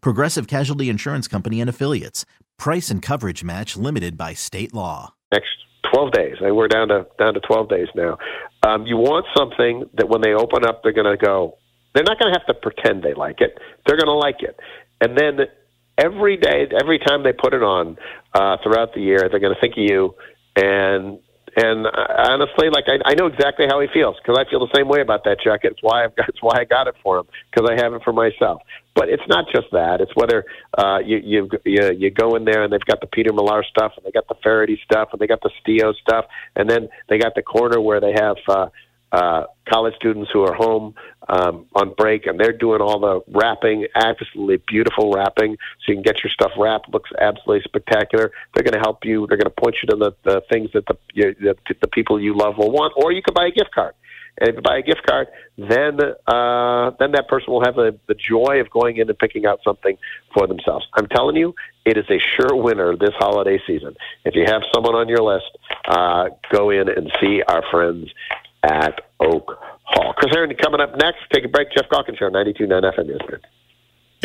Progressive Casualty Insurance Company and Affiliates. Price and coverage match limited by state law. Next 12 days. We're down to down to 12 days now. Um, you want something that when they open up, they're going to go. They're not going to have to pretend they like it. They're going to like it. And then every day, every time they put it on uh, throughout the year, they're going to think of you. And and honestly, like I, I know exactly how he feels because I feel the same way about that jacket. It's why I've got, it's why I got it for him because I have it for myself. But it's not just that. It's whether uh, you you you you go in there and they've got the Peter Millar stuff and they got the Faherty stuff and they got the Stio stuff and then they got the corner where they have. uh uh, college students who are home um, on break, and they're doing all the wrapping, absolutely beautiful wrapping, so you can get your stuff wrapped. Looks absolutely spectacular. They're going to help you. They're going to point you to the, the things that the, you, the the people you love will want, or you can buy a gift card. And if you buy a gift card, then uh, then that person will have the, the joy of going in and picking out something for themselves. I'm telling you, it is a sure winner this holiday season. If you have someone on your list, uh, go in and see our friends at Oak Hall. Chris Aaron coming up next. Take a break. Geoff Calkins Show, 92.9 FM.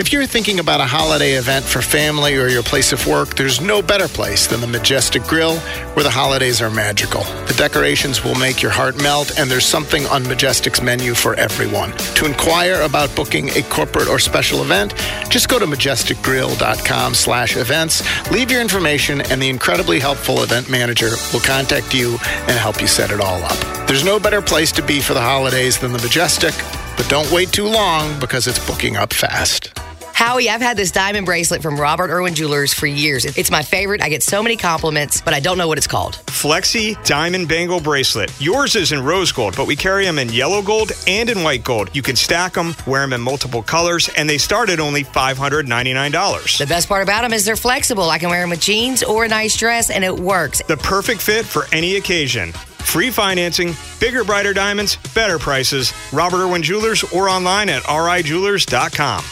If you're thinking about a holiday event for family or your place of work, there's no better place than the Majestic Grill, where the holidays are magical. The decorations will make your heart melt, and there's something on Majestic's menu for everyone. To inquire about booking a corporate or special event, just go to majesticgrill.com slash events, leave your information, and the incredibly helpful event manager will contact you and help you set it all up. There's no better place to be for the holidays than the Majestic, but don't wait too long because it's booking up fast. Howie, I've had this diamond bracelet from Robert Irwin Jewelers for years. It's my favorite. I get so many compliments, but I don't know what it's called. Flexi Diamond Bangle Bracelet. Yours is in rose gold, but we carry them in yellow gold and in white gold. You can stack them, wear them in multiple colors, and they start at only $599. The best part about them is they're flexible. I can wear them with jeans or a nice dress, and it works. The perfect fit for any occasion. Free financing, bigger, brighter diamonds, better prices. Robert Irwin Jewelers or online at rijewelers.com.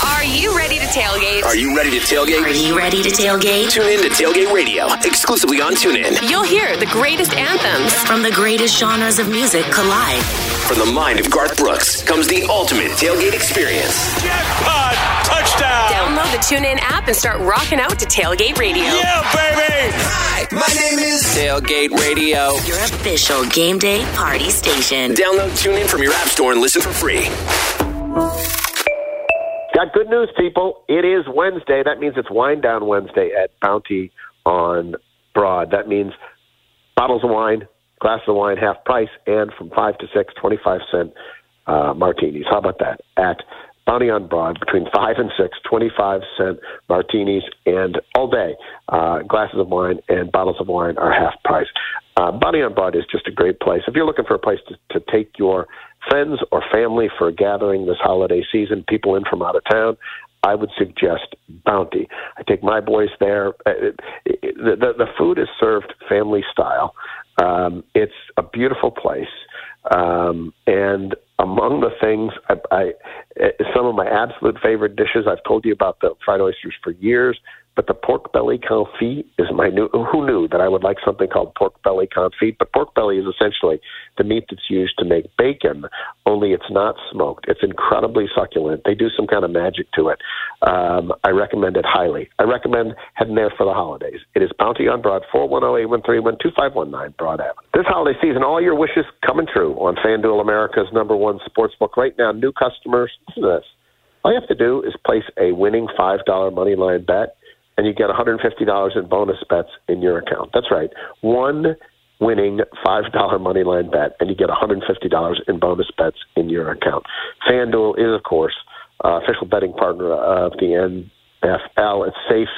Are you ready to tailgate? Are you ready to tailgate? Are you ready to tailgate? Tune in to Tailgate Radio, exclusively on TuneIn. You'll hear the greatest anthems from the greatest genres of music collide. From the mind of Garth Brooks comes the ultimate tailgate experience. Jackpot! Touchdown! Download the TuneIn app and start rocking out to Tailgate Radio. Yeah, baby! Hi, my name is Tailgate Radio. Your official game day party station. Download TuneIn from your app store and listen for free. Got good news, people. It is Wednesday. That means it's Wind Down Wednesday at Bounty on Broad. That means bottles of wine, glasses of wine, half price, and from 5 to 6, 25 cent uh, martinis. How about that? At Bounty on Broad, between 5 and 6, 25 cent martinis, and all day, uh, glasses of wine and bottles of wine are half price. Uh, Bounty on Broad is just a great place. If you're looking for a place to, to take your friends or family for a gathering this holiday season, people in from out of town, I would suggest Bounty. I take my boys there. Uh, the, the, the food is served family style. Um, it's a beautiful place. Um, and among the things, I, I, some of my absolute favorite dishes, I've told you about the fried oysters for years. But the pork belly confit is my new. Who knew that I would like something called pork belly confit? But pork belly is essentially the meat that's used to make bacon, only it's not smoked. It's incredibly succulent. They do some kind of magic to it. Um, I recommend it highly. I recommend heading there for the holidays. It is Bounty on Broad, 410-813-1251 Broad Avenue. This holiday season, all your wishes coming true on FanDuel America's number one sports book. Right now, new customers, listen to this. All you have to do is place a winning $5 money line bet and you get $150 in bonus bets in your account. That's right. One winning $5 money line bet, and you get $150 in bonus bets in your account. FanDuel is, of course, uh, official betting partner of the NFL. It's safe.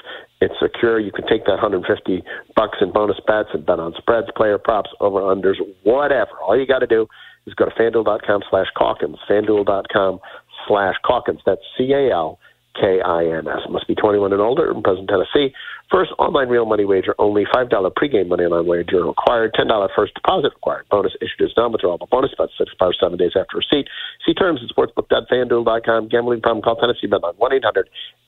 It's secure. You can take that 150 bucks in bonus bets and bet on spreads, player props, over unders, whatever. All you got to do is go to fanduel.com slash Calkins, fanduel.com slash Calkins. That's C A L K I N S. Must be 21 and older in present Tennessee. First online real money wager only. $5 pregame money line wager required. $10 first deposit required. Bonus issued as non-withdrawable bonus about six expires seven days after receipt. See terms at sportsbook.fanduel.com. Gambling problem? Call Tennessee Redline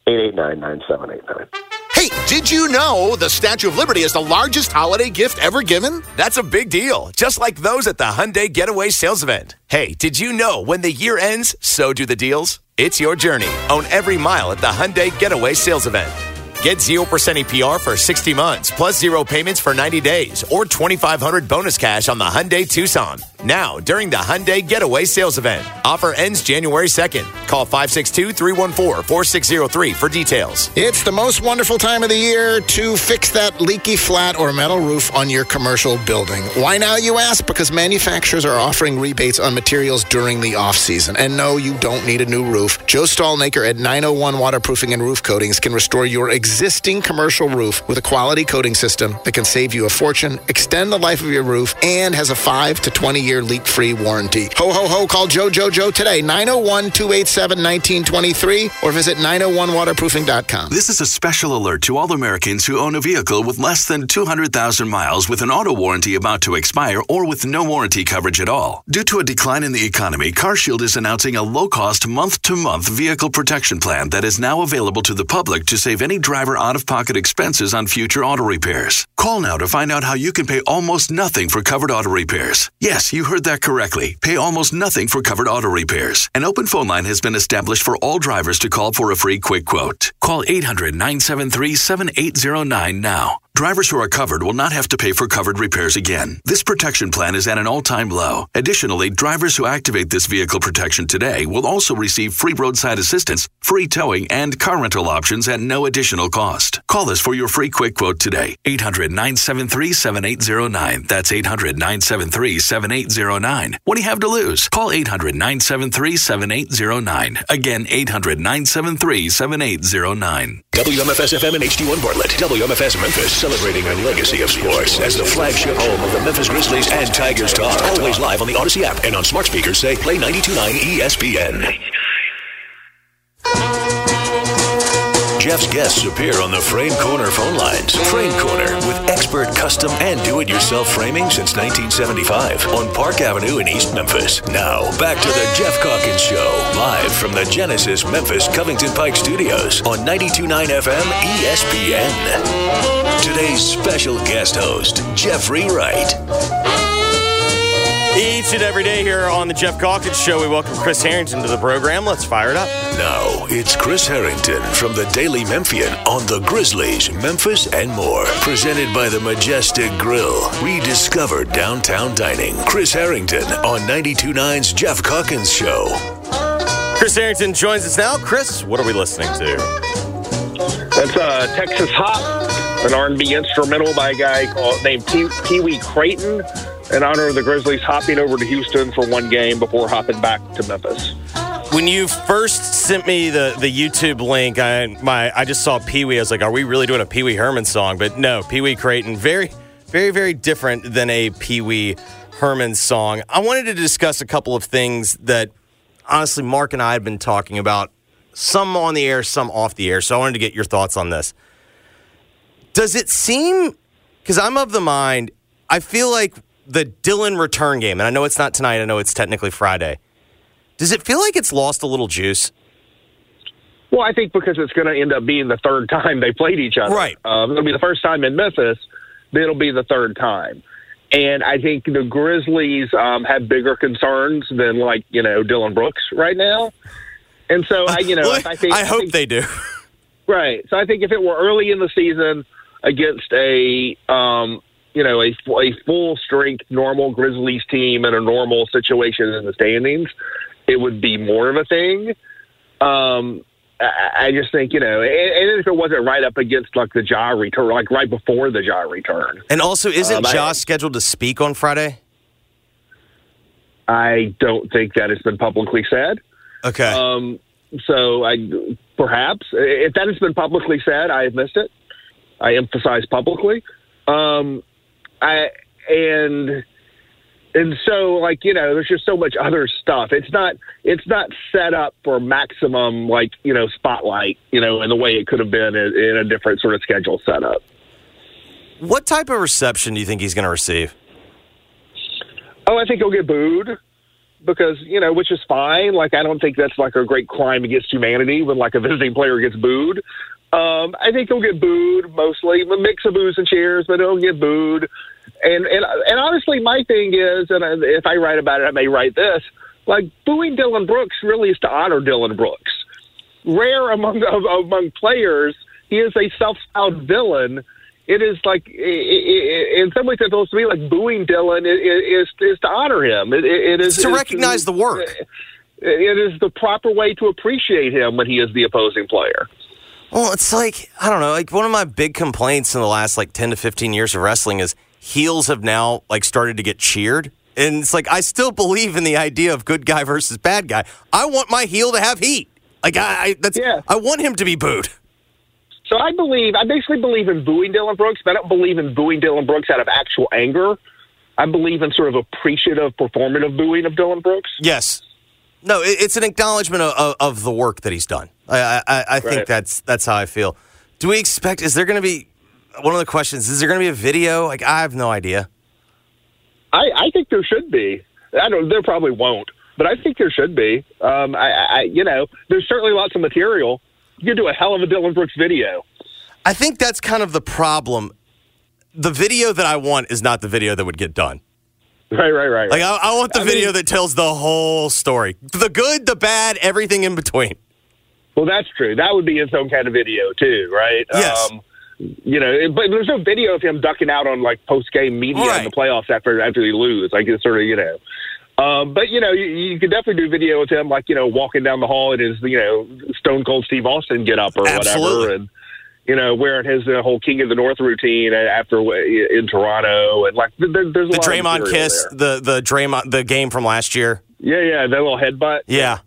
1-800-889-9789. Hey, did you know the Statue of Liberty is the largest holiday gift ever given? That's a big deal, just like those at the Hyundai Getaway Sales Event. Hey, did you know when the year ends, so do the deals? It's your journey. Own every mile at the Hyundai Getaway Sales Event. Get 0% APR for 60 months, plus zero payments for 90 days, or 2500 bonus cash on the Hyundai Tucson. Now, during the Hyundai Getaway Sales Event. Offer ends January 2nd. Call 562 314 4603 for details. It's the most wonderful time of the year to fix that leaky flat or metal roof on your commercial building. Why now, you ask? Because manufacturers are offering rebates on materials during the off season. And no, you don't need a new roof. Joe Stallnaker at 901 Waterproofing and Roof Coatings can restore your existing commercial roof with a quality coating system that can save you a fortune, extend the life of your roof, and has a 5 to 20 year leak free warranty. Ho, ho, ho, call Joe Joe Joe today, 901 287 1923, or visit 901waterproofing.com. This is a special alert to all Americans who own a vehicle with less than 200,000 miles with an auto warranty about to expire or with no warranty coverage at all. Due to a decline in the economy, CarShield is announcing a low cost month to month vehicle protection plan that is now available to the public to save any driver out of pocket expenses on future auto repairs. Call now to find out how you can pay almost nothing for covered auto repairs. Yes, you heard that correctly. Pay almost nothing for covered auto repairs. An open phone line has been established for all drivers to call for a free quick quote. Call 800 973 7809 now. Drivers who are covered will not have to pay for covered repairs again. This protection plan is at an all time low. Additionally, drivers who activate this vehicle protection today will also receive free roadside assistance, free towing, and car rental options at no additional cost. Call us for your free quick quote today. 800 973 7809. That's 800 973 7809. What do you have to lose? Call 800 973 7809. Again, 800 973 7809. WMFS FM and HD1 Bartlett. WMFS Memphis celebrating a legacy of sports as the flagship home of the Memphis Grizzlies and Tigers talk. Always live on the Audacy app and on smart speakers say play 929 ESPN. Geoff's guests appear on the Frame Corner phone lines. Frame Corner with expert custom and do-it-yourself framing since 1975 on Park Avenue in East Memphis. Now, back to the Geoff Calkins Show, live from the Genesis Memphis Covington Pike Studios on 92.9 FM ESPN. Today's special guest host, Jeffrey Wright. Each and every day here on the Geoff Calkins Show, we welcome Chris Herrington to the program. Let's fire it up. Now, it's Chris Herrington from the Daily Memphian on the Grizzlies, Memphis, and more. Presented by the Majestic Grill. Rediscover downtown dining. Chris Herrington on 92.9's Geoff Calkins Show. Chris Herrington joins us now. Chris, what are we listening to? That's uh, Texas Hop, an R&B instrumental by a guy called named Pee- Pee Wee Crayton in honor of the Grizzlies hopping over to Houston for one game before hopping back to Memphis. When you first sent me the, the YouTube link, I my I just saw Pee Wee. I was like, "Are we really doing a Pee Wee Herman song?" But no, Pee Wee Crayton, very, very, very different than a Pee Wee Herman song. I wanted to discuss a couple of things that, honestly, Mark and I have been talking about. Some on the air, some off the air. So I wanted to get your thoughts on this. Does it seem? Because I'm of the mind, I feel like the Dillon return game, and I know it's not tonight. I know it's technically Friday. Does it feel like it's lost a little juice? Well, I think because it's going to end up being the third time they played each other. Right. Um, it'll be the first time in Memphis. Then it'll be the third time. And I think the Grizzlies um, have bigger concerns than like you know Dillon Brooks right now. And so I, you know, I think I hope think- they do. Right. So I think if it were early in the season against a um, you know a, a full strength normal Grizzlies team in a normal situation in the standings, it would be more of a thing. Um, I, I just think you know, and, and if it wasn't right up against like the Ja return, like right before the Ja return. And also, isn't Um, I- scheduled to speak on Friday? I don't think that has been publicly said. Okay. Um, so I perhaps if that has been publicly said, I have missed it. I emphasize publicly. Um, I and and so like you know, there's just so much other stuff. It's not it's not set up for maximum like you know spotlight. You know, in the way it could have been in, in a different sort of schedule setup. What type of reception do you think he's going to receive? Oh, I think he'll get booed because you know, which is fine. Like I don't think that's like a great crime against humanity when like a visiting player gets booed. Um, I think he'll get booed mostly, a mix of boos and cheers, but he'll get booed. And and and honestly, my thing is, and I- if I write about it, I may write this: like booing Dillon Brooks really is to honor Dillon Brooks. Rare among among players, he is a self-styled villain. It is like, in some ways, it's supposed to be like booing Dillon is is to honor him. It, it, it is It's to is recognize the work. It is the proper way to appreciate him when he is the opposing player. Well, it's like, I don't know, like one of my big complaints in the last like 10 to 15 years of wrestling is heels have now like started to get cheered. And it's like, I still believe in the idea of good guy versus bad guy. I want my heel to have heat. Like, I, I that's, I want him to be booed. So I believe, I basically believe in booing Dillon Brooks, but I don't believe in booing Dillon Brooks out of actual anger. I believe in sort of appreciative, performative booing of Dillon Brooks. Yes. No, it, it's an acknowledgement of, of, of the work that he's done. I, I, I think Right. that's that's how I feel. Do we expect? Is there going to be one of the questions? Is there going to be a video? Like, I have no idea. I, I think there should be. I don't. There probably won't, but I think there should be. Um, I, I, you know, there's certainly lots of material. You could do a hell of a Dillon Brooks video. I think that's kind of the problem. The video that I want is not the video that would get done. Right, right, right. Like, I, I want the I video mean- that tells the whole story the good, the bad, everything in between. Well, that's true. That would be its own kind of video too, right? Yes. Um, you know, but there's no video of him ducking out on like post game media in the playoffs after after they lose. Like it's sort of you know. Um, but you know, you, you could definitely do video with him, like you know, walking down the hall in his you know Stone Cold Steve Austin get up or Absolutely. whatever, and you know, wearing his uh, whole King of the North routine after in Toronto, and like there, there's a The lot Draymond kiss, there. the the Draymond, the game from last year. Yeah, yeah, that little headbutt. Yeah,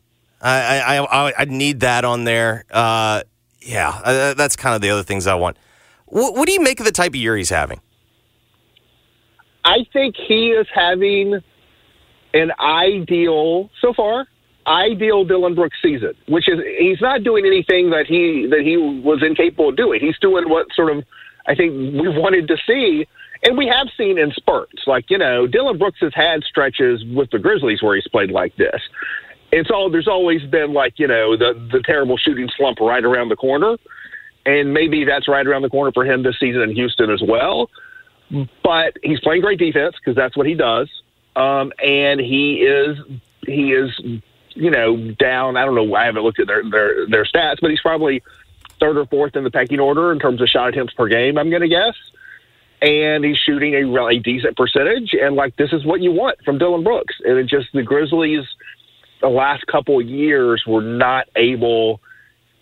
I I I, I need that on there. Uh, yeah, uh, that's kind of the other things I want. What, what do you make of the type of year he's having? I think he is having an ideal so far ideal Dillon Brooks season, which is he's not doing anything that he that he was incapable of doing. He's doing what sort of I think we wanted to see, and we have seen in spurts. Like you know, Dillon Brooks has had stretches with the Grizzlies where he's played like this. It's all there's always been like you know the the terrible shooting slump right around the corner, and maybe that's right around the corner for him this season in Houston as well. But he's playing great defense because that's what he does, um, and he is he is you know down. I don't know. I haven't looked at their their their stats, but he's probably third or fourth in the pecking order in terms of shot attempts per game. I'm going to guess. And he's shooting a really decent percentage, and like this is what you want from Dillon Brooks. And it just the Grizzlies, the last couple of years, were not able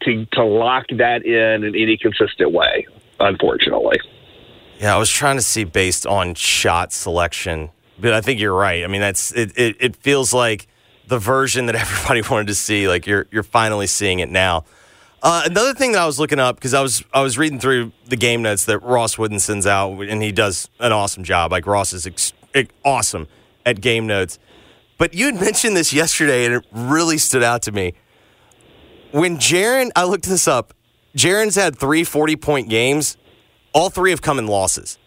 to to lock that in in any consistent way. Unfortunately. Yeah, I was trying to see based on shot selection, but I think you're right. I mean, that's it. It, it feels like the version that everybody wanted to see. Like you're you're finally seeing it now. Uh, another thing that I was looking up because I was I was reading through the game notes that Ross Wooden sends out, and he does an awesome job. Like Ross is ex- ex- awesome at game notes. But you had mentioned this yesterday, and it really stood out to me. When Jaren, I looked this up. Jaren's had three 40 point games. All three have come in losses.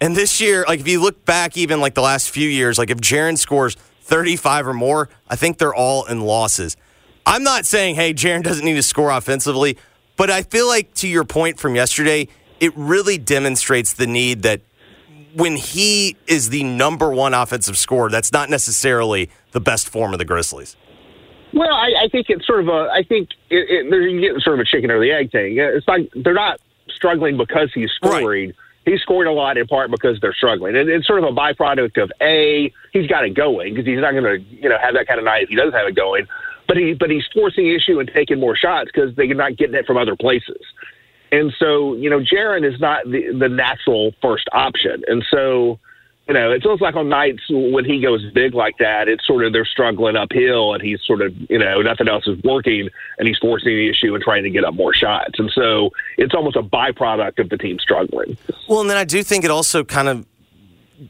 And this year, like if you look back even like the last few years, like if Jaren scores 35 or more, I think they're all in losses. I'm not saying, hey, Jaren doesn't need to score offensively, but I feel like to your point from yesterday, it really demonstrates the need that when he is the number one offensive scorer, that's not necessarily the best form of the Grizzlies. Well, I, I think it's sort of a. I think it, it, there you get sort of a chicken or the egg thing. It's like they're not struggling because he's scoring. He's scoring a lot in part because they're struggling, and it's sort of a byproduct of a he's got it going because he's not going to you know have that kind of night if he doesn't have it going. but he but he's forcing issue and taking more shots because they're not getting it from other places. And so, you know, Jaren is not the, the natural first option. And so, you know, it feels like on nights when he goes big like that, it's sort of they're struggling uphill and he's sort of, you know, nothing else is working and he's forcing the issue and trying to get up more shots. And so it's almost a byproduct of the team struggling. Well, and then I do think it also kind of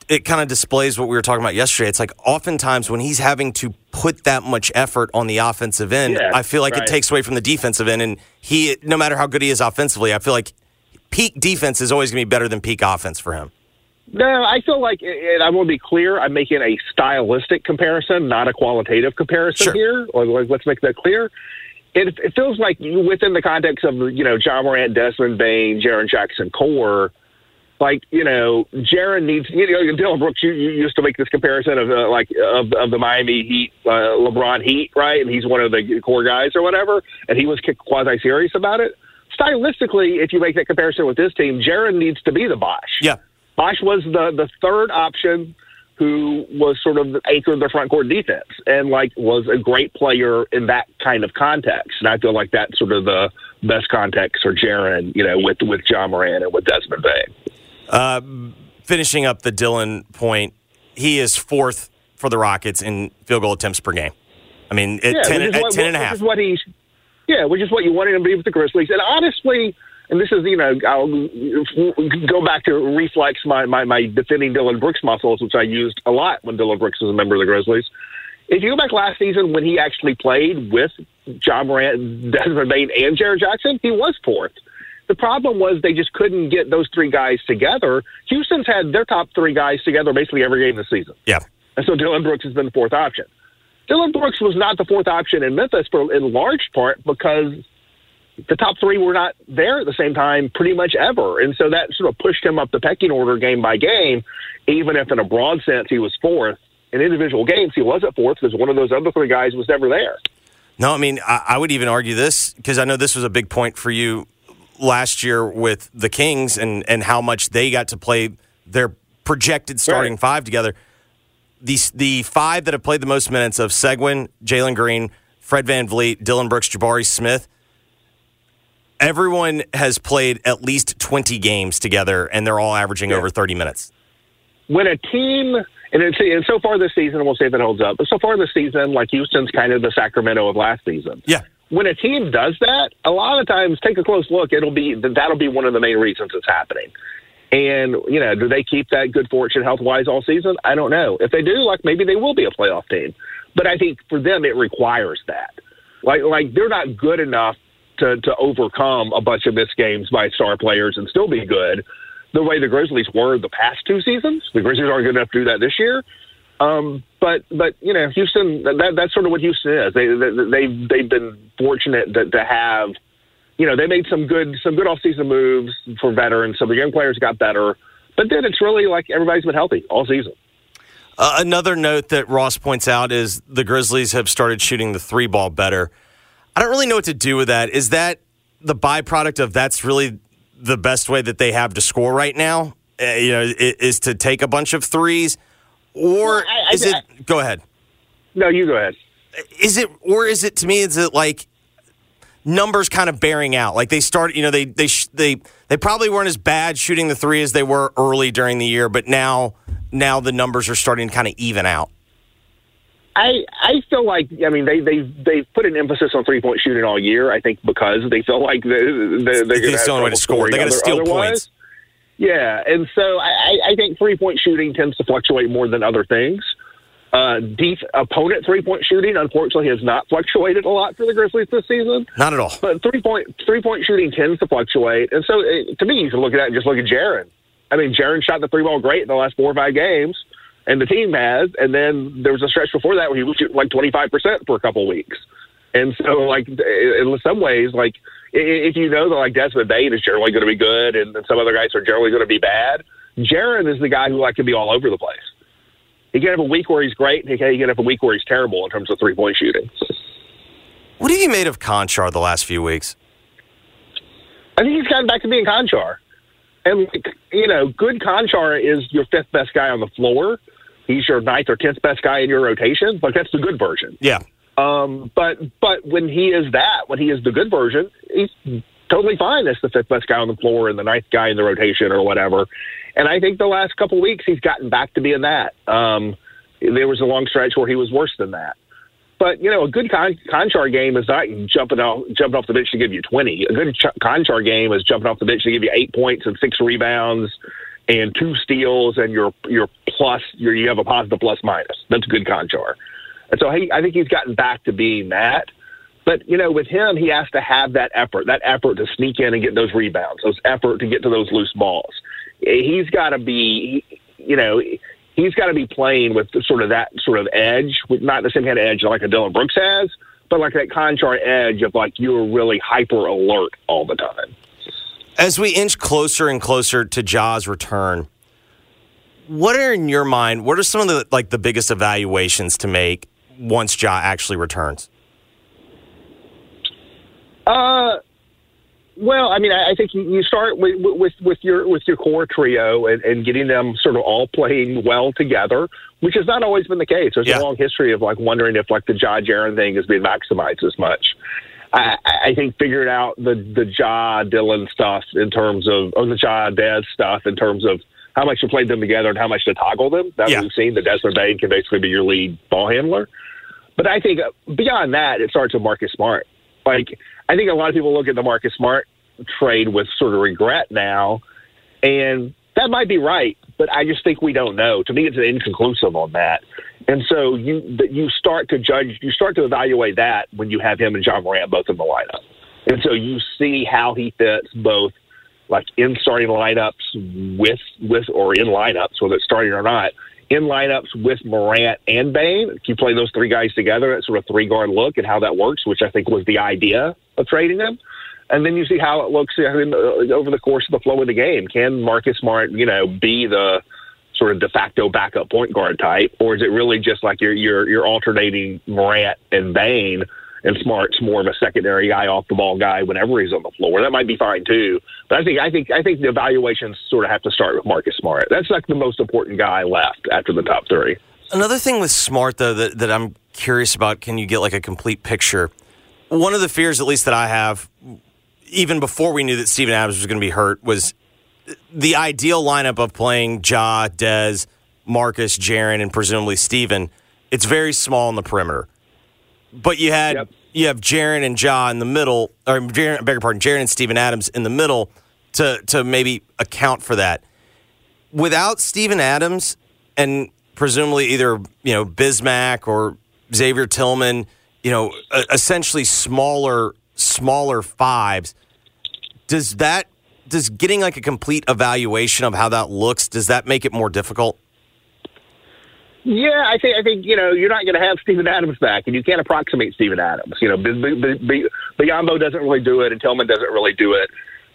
it kind of displays what we were talking about yesterday. It's like oftentimes when he's having to put that much effort on the offensive end, Yeah, I feel like right. it takes away from the defensive end. And he, no matter how good he is offensively, I feel like peak defense is always going to be better than peak offense for him. No, I feel like, and I want to be clear, I'm making a stylistic comparison, not a qualitative comparison here. Like, let's make that clear. It, it feels like within the context of you know Ja Morant, Desmond Bane, Jaren Jackson core, like you know Jaren needs. You know, Dillon Brooks. You, you used to make this comparison of uh, like of, of the Miami Heat, uh, LeBron Heat, right? And he's one of the core guys or whatever, and he was quasi serious about it. Stylistically, if you make that comparison with this team, Jaren needs to be the Bosh. Yeah. Bosh was the the third option who was sort of the anchor of the front court defense and like was a great player in that kind of context. And I feel like that's sort of the best context for Jaren, you know, with with Ja Morant and with Desmond Bane. Uh, finishing up the Dillon point, he is fourth for the Rockets in field goal attempts per game. I mean, at, Yeah, 10, at what- 10 and a which half. is what he's yeah, which is what you wanted him to be with the Grizzlies. And honestly, and this is you know I'll go back to reflex my my, my defending Dillon Brooks muscles, which I used a lot when Dillon Brooks was a member of the Grizzlies. If you go back last season when he actually played with Ja Morant, Desmond Bane, and Jared Jackson, he was fourth. The problem was they just couldn't get those three guys together. Houston's had their top three guys together basically every game this season. Yeah. And so Dillon Brooks has been the fourth option. Dillon Brooks was not the fourth option in Memphis for in large part because the top three were not there at the same time pretty much ever. And so that sort of pushed him up the pecking order game by game, even if in a broad sense he was fourth. In individual games, he wasn't fourth because one of those other three guys was never there. No, I mean, I, I would even argue this because I know this was a big point for you last year with the Kings and, and how much they got to play their projected starting five together. The, the five that have played the most minutes of Sengun, Jalen Green, Fred Van Vliet, Dillon Brooks, Jabari Smith, everyone has played at least 20 games together and they're all averaging over 30 minutes. when a team and, it's, and so far this season, we'll see if it holds up. But so far this season, like Houston's kind of the Sacramento of last season. Yeah. When a team does that, a lot of times, take a close look. It'll be that'll be one of the main reasons it's happening. And you know, do they keep that good fortune health wise all season? I don't know. If they do, like maybe they will be a playoff team. But I think for them, it requires that. Like like they're not good enough to to overcome a bunch of missed games by star players and still be good the way the Grizzlies were the past two seasons. The Grizzlies aren't good enough to do that this year. Um, but but you know, Houston that that's sort of what Houston is. They they they've, they've been fortunate to, to have. You know, they made some good some good offseason moves for veterans. So the young players got better. But then it's really like everybody's been healthy all season. Uh, another note that Ross points out is the Grizzlies have started shooting the three ball better. I don't really know what to do with that. Is that the byproduct of that's really the best way that they have to score right now? Uh, you know, i- is to take a bunch of threes, or I- is it? Go ahead. No, you go ahead. Is it, or is it to me? Is it like numbers kind of bearing out? Like they start, you know, they they sh- they they probably weren't as bad shooting the three as they were early during the year, but now now the numbers are starting to kind of even out. I I feel like I mean they they they put an emphasis on three point shooting all year. I think because they feel like they, they, they're going only way to score. They got to steal points. Yeah, and so I, I- think three point shooting tends to fluctuate more than other things. Uh, deep opponent three point shooting, unfortunately, has not fluctuated a lot for the Grizzlies this season. Not at all. But three point three point shooting tends to fluctuate, and so uh, to me, you can look at that and just look at Jaren. I mean, Jaren shot the three ball great in the last four or five games, and the team has. And then there was a stretch before that where he was shooting like twenty five percent for a couple weeks. And so, like in some ways, like if you know that like Desmond Bane is generally going to be good, and, some other guys are generally going to be bad, Jaren is the guy who like can be all over the place. He can have a week where he's great, and he can he can have a week where he's terrible in terms of three point shooting. What have you made of Konchar the last few weeks? I think he's gotten back to being Konchar. And, like, you know, good Konchar is your fifth best guy on the floor. He's your ninth or tenth best guy in your rotation. Like, that's the good version. Yeah. Um, but but when he is that, when he is the good version, he's totally fine as the fifth best guy on the floor and the ninth guy in the rotation or whatever. And I think the last couple weeks he's gotten back to being that. Um, there was a long stretch where he was worse than that. But you know, a good con- Konchar game is not jumping off jumping off the bench to give you twenty. A good ch- Konchar game is jumping off the bench to give you eight points and six rebounds and two steals, and your your plus your you have a positive plus minus. That's a good Konchar. And so he, I think he's gotten back to being that. But you know, with him, he has to have that effort, that effort to sneak in and get those rebounds, those effort to get to those loose balls. He's got to be, you know, he's got to be playing with sort of that sort of edge, with not the same kind of edge like a Dillon Brooks has, but like that Konchar edge of like you're really hyper alert all the time. As we inch closer and closer to Ja's return, what are in your mind? What are some of the like the biggest evaluations to make once Ja actually returns? Uh, well, I mean, I, I think you start with, with with your with your core trio and, and getting them sort of all playing well together, which has not always been the case. There's Yeah. a long history of like wondering if like the Ja Jaren thing has been maximized as much. I, I think figured out the the Ja Dillon stuff in terms of or the Ja Dez stuff in terms of how much you played them together and how much to toggle them. That Yeah. we've seen that Desmond Bane can basically be your lead ball handler. But I think uh, beyond that, it starts with Marcus Smart. Like I think a lot of people look at the Marcus Smart trade with sort of regret now, and that might be right. But I just think we don't know. To me, it's inconclusive on that. And so you you start to judge, you start to evaluate that when you have him and Ja Morant both in the lineup. And so you see how he fits both like in starting lineups with with or in lineups, whether it's starting or not, in lineups with Morant and Bane. If you play those three guys together, that sort of three guard look and how that works, which I think was the idea of trading them. And then you see how it looks uh, over the course of the flow of the game. Can Marcus Smart, you know, be the sort of de facto backup point guard type, or is it really just like you're you're you're alternating Morant and Bane, and Smart's more of a secondary guy, off the ball guy whenever he's on the floor? That might be fine too. But I think I think I think the evaluations sort of have to start with Marcus Smart. That's like the most important guy left after the top three. Another thing with Smart, though, that, that I'm curious about can you get like a complete picture? One of the fears, at least that I have, even before we knew that Steven Adams was going to be hurt, was the ideal lineup of playing Ja, Dez, Marcus, Jaren, and presumably Steven. It's very small on the perimeter. But you had you have Jaren and Ja in the middle, or Jaren, I beg your pardon, Jaren and Steven Adams in the middle to to maybe account for that. Without Steven Adams and presumably either you know Bismack or Xavier Tillman, you know, essentially smaller smaller fives. Does that does getting like a complete evaluation of how that looks does that make it more difficult? Yeah, I think I think you know you're not going to have Steven Adams back, and you can't approximate Steven Adams. You know, Biyombo doesn't really do it, and Tillman doesn't really do it.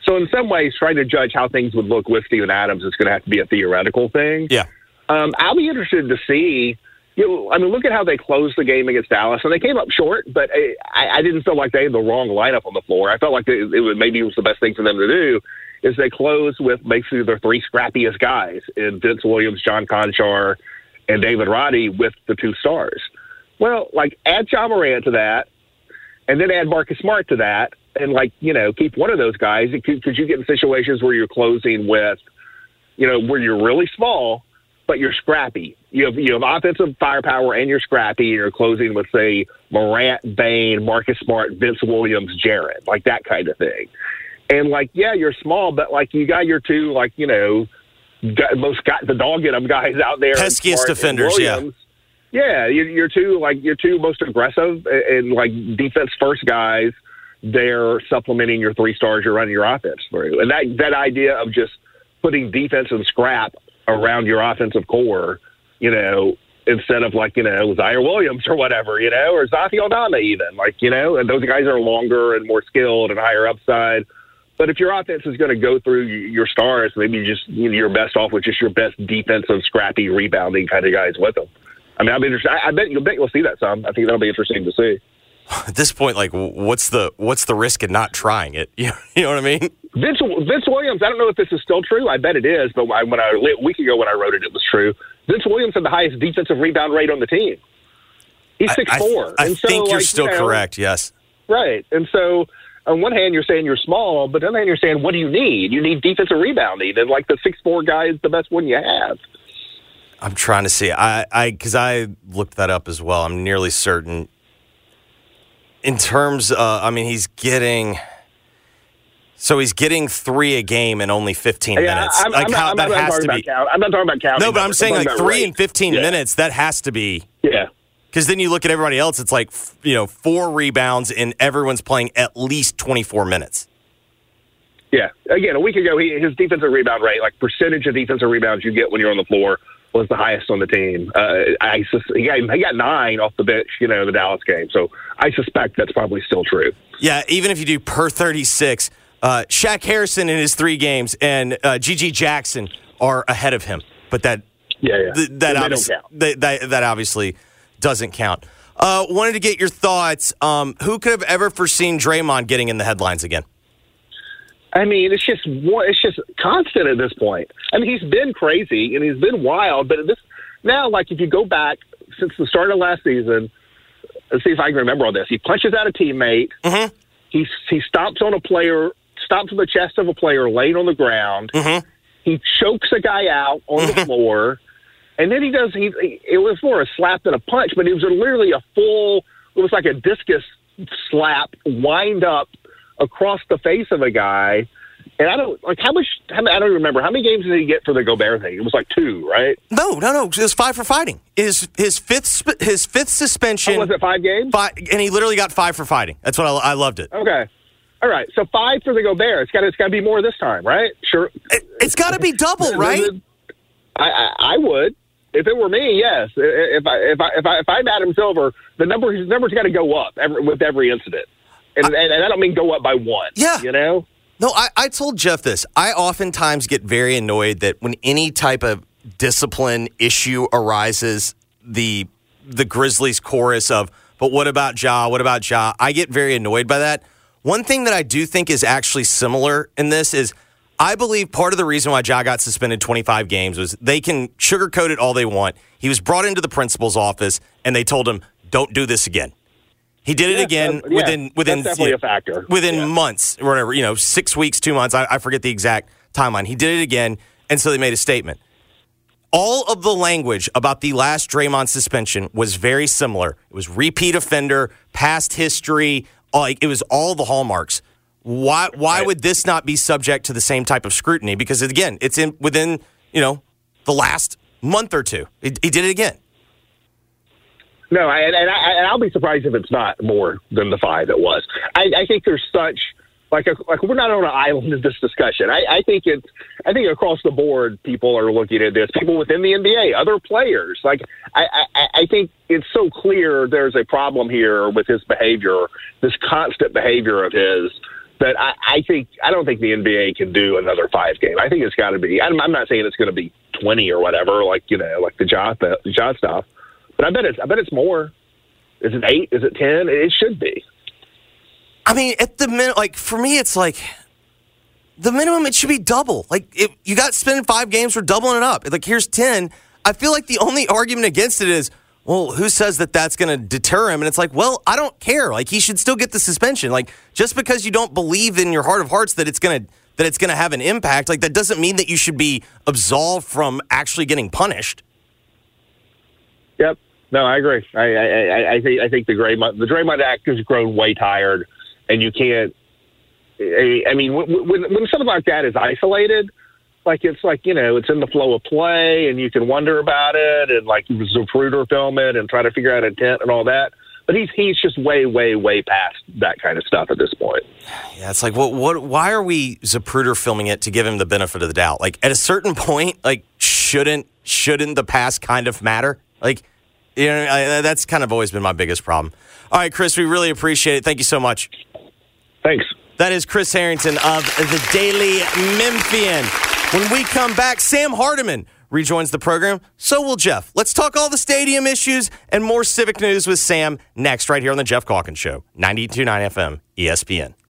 So in some ways, trying to judge how things would look with Steven Adams is going to have to be a theoretical thing. Yeah. Um, I'll be interested to see. You I mean, look at how they closed the game against Dallas, and they came up short. But I, I didn't feel like they had the wrong lineup on the floor. I felt like it, it was maybe it was the best thing for them to do is they closed with basically their three scrappiest guys in Vince Williams, John Konchar, and David Roddy with the two stars. Well, like add Ja Morant to that, and then add Marcus Smart to that, and like you know keep one of those guys because you get in situations where you're closing with, you know, where you're really small but you're scrappy. You have you have offensive firepower and you're scrappy. And you're closing with say Morant, Bane, Marcus Smart, Vince Williams, Jared, like that kind of thing. And like, yeah, you're small, but like you got your two like you know got, most got the dog in them guys out there, Peskiest defenders, yeah. Yeah, you're, you're two like your two most aggressive and, and like defense first guys. They're supplementing your three stars you're running your offense through, and that that idea of just putting defense and scrap around your offensive core, you know, instead of like you know Ziaire Williams or whatever, you know, or Santi Aldama even, like you know, and those guys are longer and more skilled and higher upside. But if your offense is going to go through your stars, maybe you just you know, you're best off with just your best defensive, scrappy, rebounding kind of guys with them. I mean, I'll be interested. I, I bet you'll bet you'll see that some. I think that'll be interesting to see. At this point, like, what's the what's the risk in not trying it? You know what I mean? Vince Vince Williams. I don't know if this is still true. I bet it is. But when I a week ago when I wrote it, it was true. Vince Williams had the highest defensive rebound rate on the team. He's six I, four. I so, think you're like, still you know, correct. Yes. Right. And so on one hand you're saying you're small, but on the other hand you're saying what do you need? You need defensive rebounding, and like the six four guy is the best one you have. I'm trying to see. I I because I looked that up as well. I'm nearly certain. In terms, uh, I mean, he's getting. So he's getting three a game in only 15 Yeah, minutes. I'm, like I'm, how I'm that not has to be. count. I'm not talking about counting. No, but I'm numbers. saying like three rate. in 15 Yeah. minutes. That has to be. Yeah. Because then you look at everybody else. It's like f- you know four rebounds and everyone's playing at least 24 minutes. Yeah. Again, a week ago, he, his defensive rebound rate, like percentage of defensive rebounds you get when you're on the floor, was the highest on the team. Uh, I sus- he got he got nine off the bench, you know, in the Dallas game. So I suspect that's probably still true. Yeah, even if you do per 36, uh, Shaq Harrison in his three games and uh, GG Jackson are ahead of him. But that Yeah, yeah. th- that, They don't obvious- count. that, that that obviously doesn't count. Uh, wanted to get your thoughts. Um, who could have ever foreseen Draymond getting in the headlines again? I mean, it's just it's just constant at this point. I mean, he's been crazy and he's been wild, but this now, like if you go back since the start of last season, let's see if I can remember all this. He punches out a teammate. Mm-hmm. He he stops on a player, stops on the chest of a player laying on the ground. Mm-hmm. He chokes a guy out on the floor, and then he does. He it was more a slap than a punch, but it was literally a full. It was like a discus slap, wind up across the face of a guy. And I don't like how much. How, I don't remember how many games did he get for the Gobert thing. It was like two, right? No, no, no. It was five for fighting. His his fifth his fifth suspension. Oh, was it five games? Five, and he literally got five for fighting. That's what I, I loved it. Okay. All right. So five for the Gobert. It's got. It's got to be more this time, right? Sure. It, has got to be double, right? I, I I would. If it were me, yes. If I if I if I if I'm Adam Silver, the number his number's got to go up every, with every incident, and, and and I don't mean go up by one. Yeah. you know. No, I, I told Geoff this. I oftentimes get very annoyed that when any type of discipline issue arises, the the Grizzlies chorus of "But what about Ja? What about Ja?" I get very annoyed by that. One thing that I do think is actually similar in this is I believe part of the reason why Ja got suspended 25 games was they can sugarcoat it all they want. He was brought into the principal's office and they told him, "Don't do this again." He did it Yeah, again uh, yeah, within within definitely a factor. within months or whatever, you know, six weeks, two months. I, I forget the exact timeline. He did it again, and so they made a statement. All of the language about the last Draymond suspension was very similar. It was repeat offender, past history, like it was all the hallmarks. Why why would this not be subject to the same type of scrutiny? Because again, it's in within you know the last month or two. He, he did it again. No, I, and, I, and I'll be surprised if it's not more than the five it was. I, I think there's such like a, like we're not on an island in this discussion. I, I think it's I think across the board people are looking at this. People within the NBA, other players. Like I, I, I think it's so clear there's a problem here with his behavior, this constant behavior of his. That I, I think I don't think the NBA can do another five game. I think it's got to be. I'm, I'm not saying it's going to be 20 or whatever, like you know, like the Ja the Ja stuff. But I bet it's I bet it's more. Is it eight? Is it ten? It should be. I mean, at the minute, like for me, it's like the minimum. It should be double. Like if you got spending five games, we're doubling it up. Like here's ten. I feel like the only argument against it is, well, who says that that's going to deter him? And it's like, well, I don't care. Like he should still get the suspension. Like just because you don't believe in your heart of hearts that it's going to that it's going to have an impact, like that doesn't mean that you should be absolved from actually getting punished. Yep. No, I agree. I I, I, think I think the Draymond the Draymond Act has grown way tired, and you can't. I, I mean, when, when when something like that is isolated, like it's like you know it's in the flow of play, and you can wonder about it, and like Zapruder film it and try to figure out intent and all that. But he's he's just way way way past that kind of stuff at this point. Yeah, it's like what what why are we Zapruder filming it to give him the benefit of the doubt? Like at a certain point, like shouldn't shouldn't the past kind of matter? Like you know, I, that's kind of always been my biggest problem. All right, Chris, we really appreciate it. Thank you so much. Thanks. That is Chris Herrington of the Daily Memphian. When we come back, Sam Hardiman rejoins the program. So will Geoff. Let's talk all the stadium issues and more civic news with Sam next, right here on the Geoff Calkins Show, 92.9 FM, ESPN.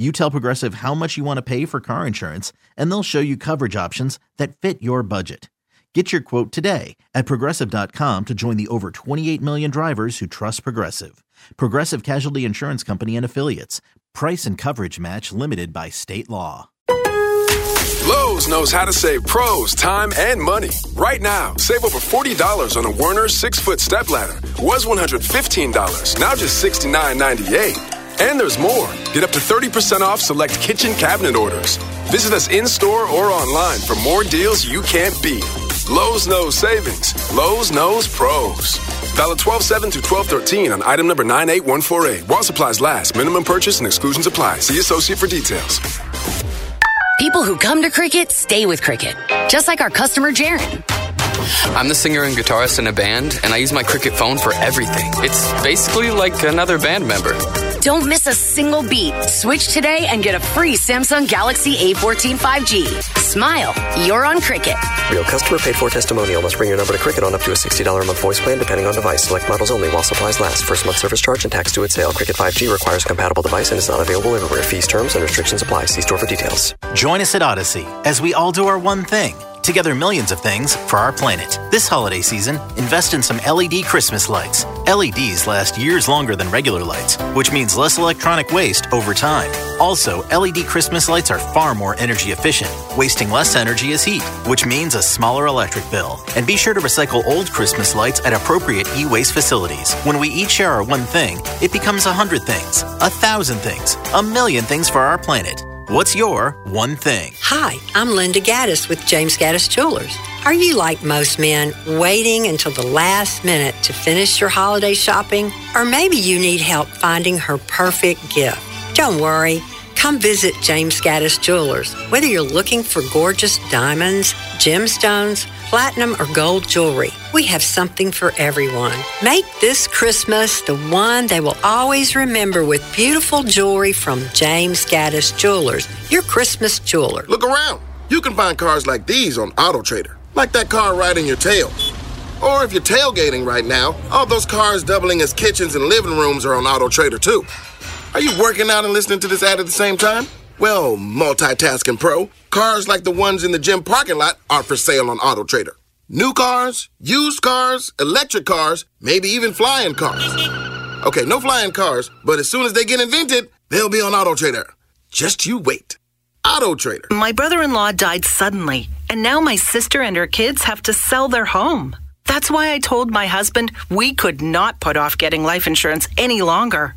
You tell Progressive how much you want to pay for car insurance, and they'll show you coverage options that fit your budget. Get your quote today at progressive.com to join the over 28 million drivers who trust Progressive. Progressive Casualty Insurance Company and Affiliates. Price and coverage match limited by state law. Lowe's knows how to save pros time and money. Right now, save over $40 on a Werner six foot step ladder. Was $115, now just $69.98. And there's more. Get up to 30% off select kitchen cabinet orders. Visit us in store or online for more deals you can't beat. Lowe's knows savings. Lowe's knows pros. Valid 12 7 to 12 13 on item number 98148. While supplies last, minimum purchase and exclusions apply. See associate for details. People who come to Cricket stay with Cricket, just like our customer Jaron. I'm the singer and guitarist in a band, and I use my Cricket phone for everything. It's basically like another band member. Don't miss a single beat. Switch today and get a free Samsung Galaxy A14 5G. Smile, you're on Cricket. Real customer paid for testimonial must bring your number to Cricket on up to a $60 a month voice plan depending on device. Select models only while supplies last. First month service charge and tax due at sale. Cricket 5G requires a compatible device and is not available everywhere. Fees, terms, and restrictions apply. See store for details. Join us at Audacy as we all do our one thing together millions of things for our planet. This holiday season, invest in some LED Christmas lights. LEDs last years longer than regular lights, which means less electronic waste over time. Also, LED Christmas lights are far more energy efficient, wasting less energy as heat, which means a smaller electric bill. And be sure to recycle old Christmas lights at appropriate e waste facilities. When we each share our one thing, it becomes a hundred things, a thousand things, a million things for our planet. What's your one thing? Hi, I'm Linda Gaddis with James Gaddis Jewelers. Are you like most men, waiting until the last minute to finish your holiday shopping? Or maybe you need help finding her perfect gift? Don't worry. Come visit James Gaddis Jewelers. Whether you're looking for gorgeous diamonds, gemstones, platinum, or gold jewelry, we have something for everyone. Make this Christmas the one they will always remember with beautiful jewelry from James Gaddis Jewelers, your Christmas jeweler. Look around. You can find cars like these on AutoTrader, like that car riding your tail. Or if you're tailgating right now, all those cars doubling as kitchens and living rooms are on AutoTrader too. Are you working out and listening to this ad at the same time? Well, multitasking pro, cars like the ones in the gym parking lot are for sale on AutoTrader. New cars, used cars, electric cars, maybe even flying cars. Okay, no flying cars, but as soon as they get invented, they'll be on AutoTrader. Just you wait. AutoTrader. My brother in law died suddenly, and now my sister and her kids have to sell their home. That's why I told my husband we could not put off getting life insurance any longer.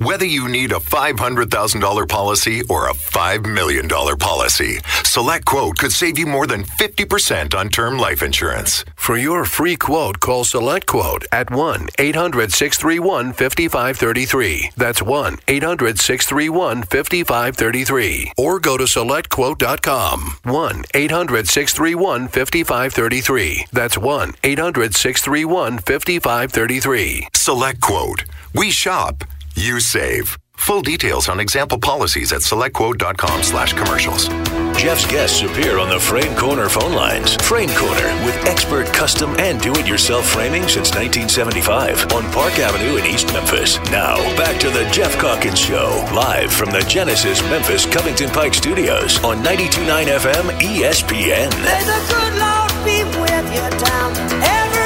Whether you need a $500,000 policy or a $5 million policy, Select Quote could save you more than 50% on term life insurance. For your free quote, call Select Quote at 1 800 631 5533. That's 1 800 631 5533. Or go to selectquote.com. 1 800 631 5533. That's 1 800 631 5533. Select Quote. We shop, you save. Full details on example policies at selectquote.com slash commercials. Geoff's guests appear on the Frame Corner phone lines. Frame Corner with expert custom and do-it-yourself framing since 1975 on Park Avenue in East Memphis. Now, back to the Geoff Calkins Show, live from the Genesis Memphis Covington Pike Studios on 92.9 FM ESPN. May the good Lord be with you.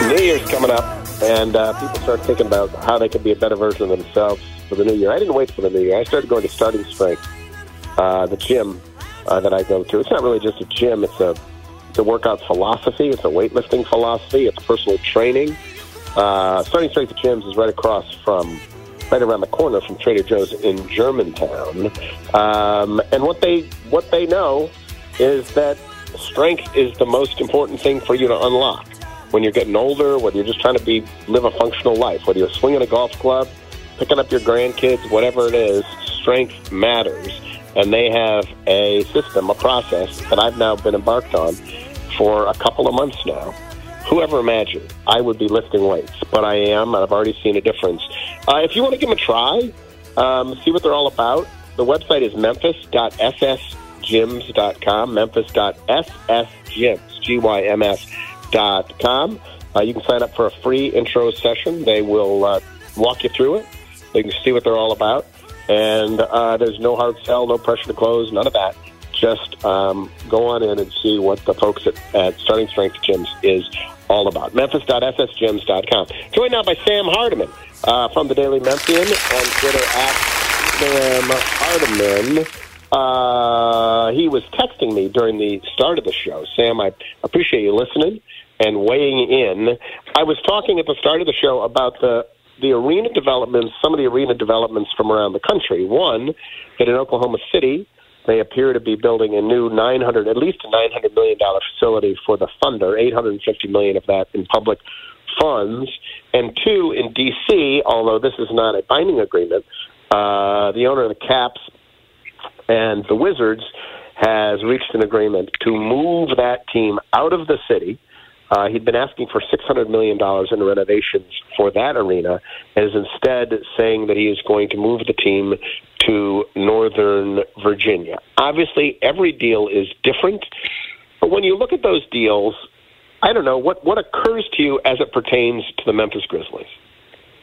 New Year's coming up, and uh, people start thinking about how they could be a better version of themselves for the new year. I didn't wait for the new year. I started going to Starting Strength, uh, the gym uh, that I go to. It's not really just a gym. It's a it's a workout philosophy. It's a weightlifting philosophy. It's personal training. Uh, Starting Strength Gyms is right across from, right around the corner from Trader Joe's in Germantown. Um, and what they what they know is that strength is the most important thing for you to unlock when you're getting older. Whether you're just trying to be live a functional life, whether you're swinging a golf club, picking up your grandkids, whatever it is, strength matters and they have a system, a process that I've now been embarked on for a couple of months now. Whoever imagined I would be lifting weights, but I am, and I've already seen a difference. Uh, if you want to give them a try, um, see what they're all about, the website is memphis.ssgyms.com, memphis.ssgyms, G-Y-M-S dot com. Uh, you can sign up for a free intro session. They will uh, walk you through it. You can see what they're all about and uh, there's no hard sell, no pressure to close, none of that. Just um, go on in and see what the folks at, at Starting Strength Gyms is all about. Memphis.ssgyms.com. Joined now by Sam Hardiman uh, from the Daily Memphian on Twitter at Sam Hardiman. Uh, he was texting me during the start of the show. Sam, I appreciate you listening and weighing in. I was talking at the start of the show about the the arena developments, some of the arena developments from around the country. One, that in Oklahoma City, they appear to be building a new 900, at least a 900 million dollar facility for the Thunder, 850 million of that in public funds. And two, in D.C., although this is not a binding agreement, uh, the owner of the Caps and the Wizards has reached an agreement to move that team out of the city uh, he'd been asking for $600 million in renovations for that arena, and is instead saying that he is going to move the team to Northern Virginia. Obviously, every deal is different, but when you look at those deals, I don't know what what occurs to you as it pertains to the Memphis Grizzlies.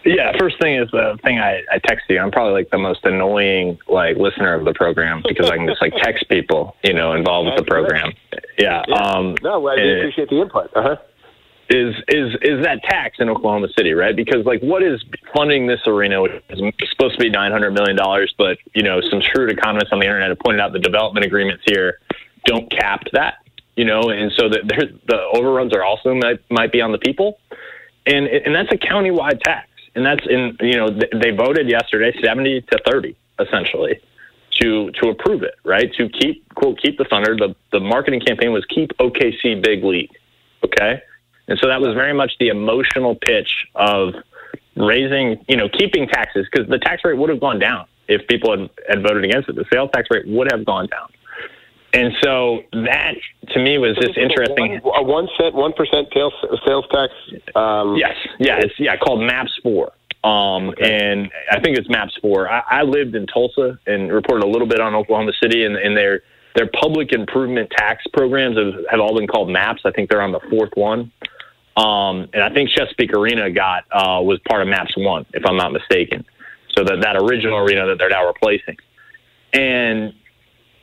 Yeah, first thing is the thing I, I text you. I'm probably like the most annoying like listener of the program because I can just like text people, you know, involved with the program. Yeah. yeah. Um, no, I and, appreciate the input. Uh huh. Is is is that tax in Oklahoma City, right? Because like, what is funding this arena, which is supposed to be 900 million dollars, but you know, some shrewd economists on the internet have pointed out the development agreements here don't cap that, you know, and so that the overruns are also might, might be on the people, and and that's a countywide tax and that's in you know they voted yesterday 70 to 30 essentially to to approve it right? To keep quote keep the thunder. The the marketing campaign was keep okc big league okay? And so that was very much the emotional pitch of raising you know keeping taxes because the tax rate would have gone down if people had, had voted against it. The sales tax rate would have gone down and so that to me was just interesting. One, a one cent, one percent sales sales tax. Um, yes, yeah, it's yeah called MAPS four. Um, and I think it's MAPS four. I, I lived in Tulsa and reported a little bit on Oklahoma City, and, and their their public improvement tax programs have, have all been called MAPS. I think they're on the fourth one. Um, and I think Chesapeake Arena got uh, was part of MAPS one, if I'm not mistaken. So that that original arena that they're now replacing, and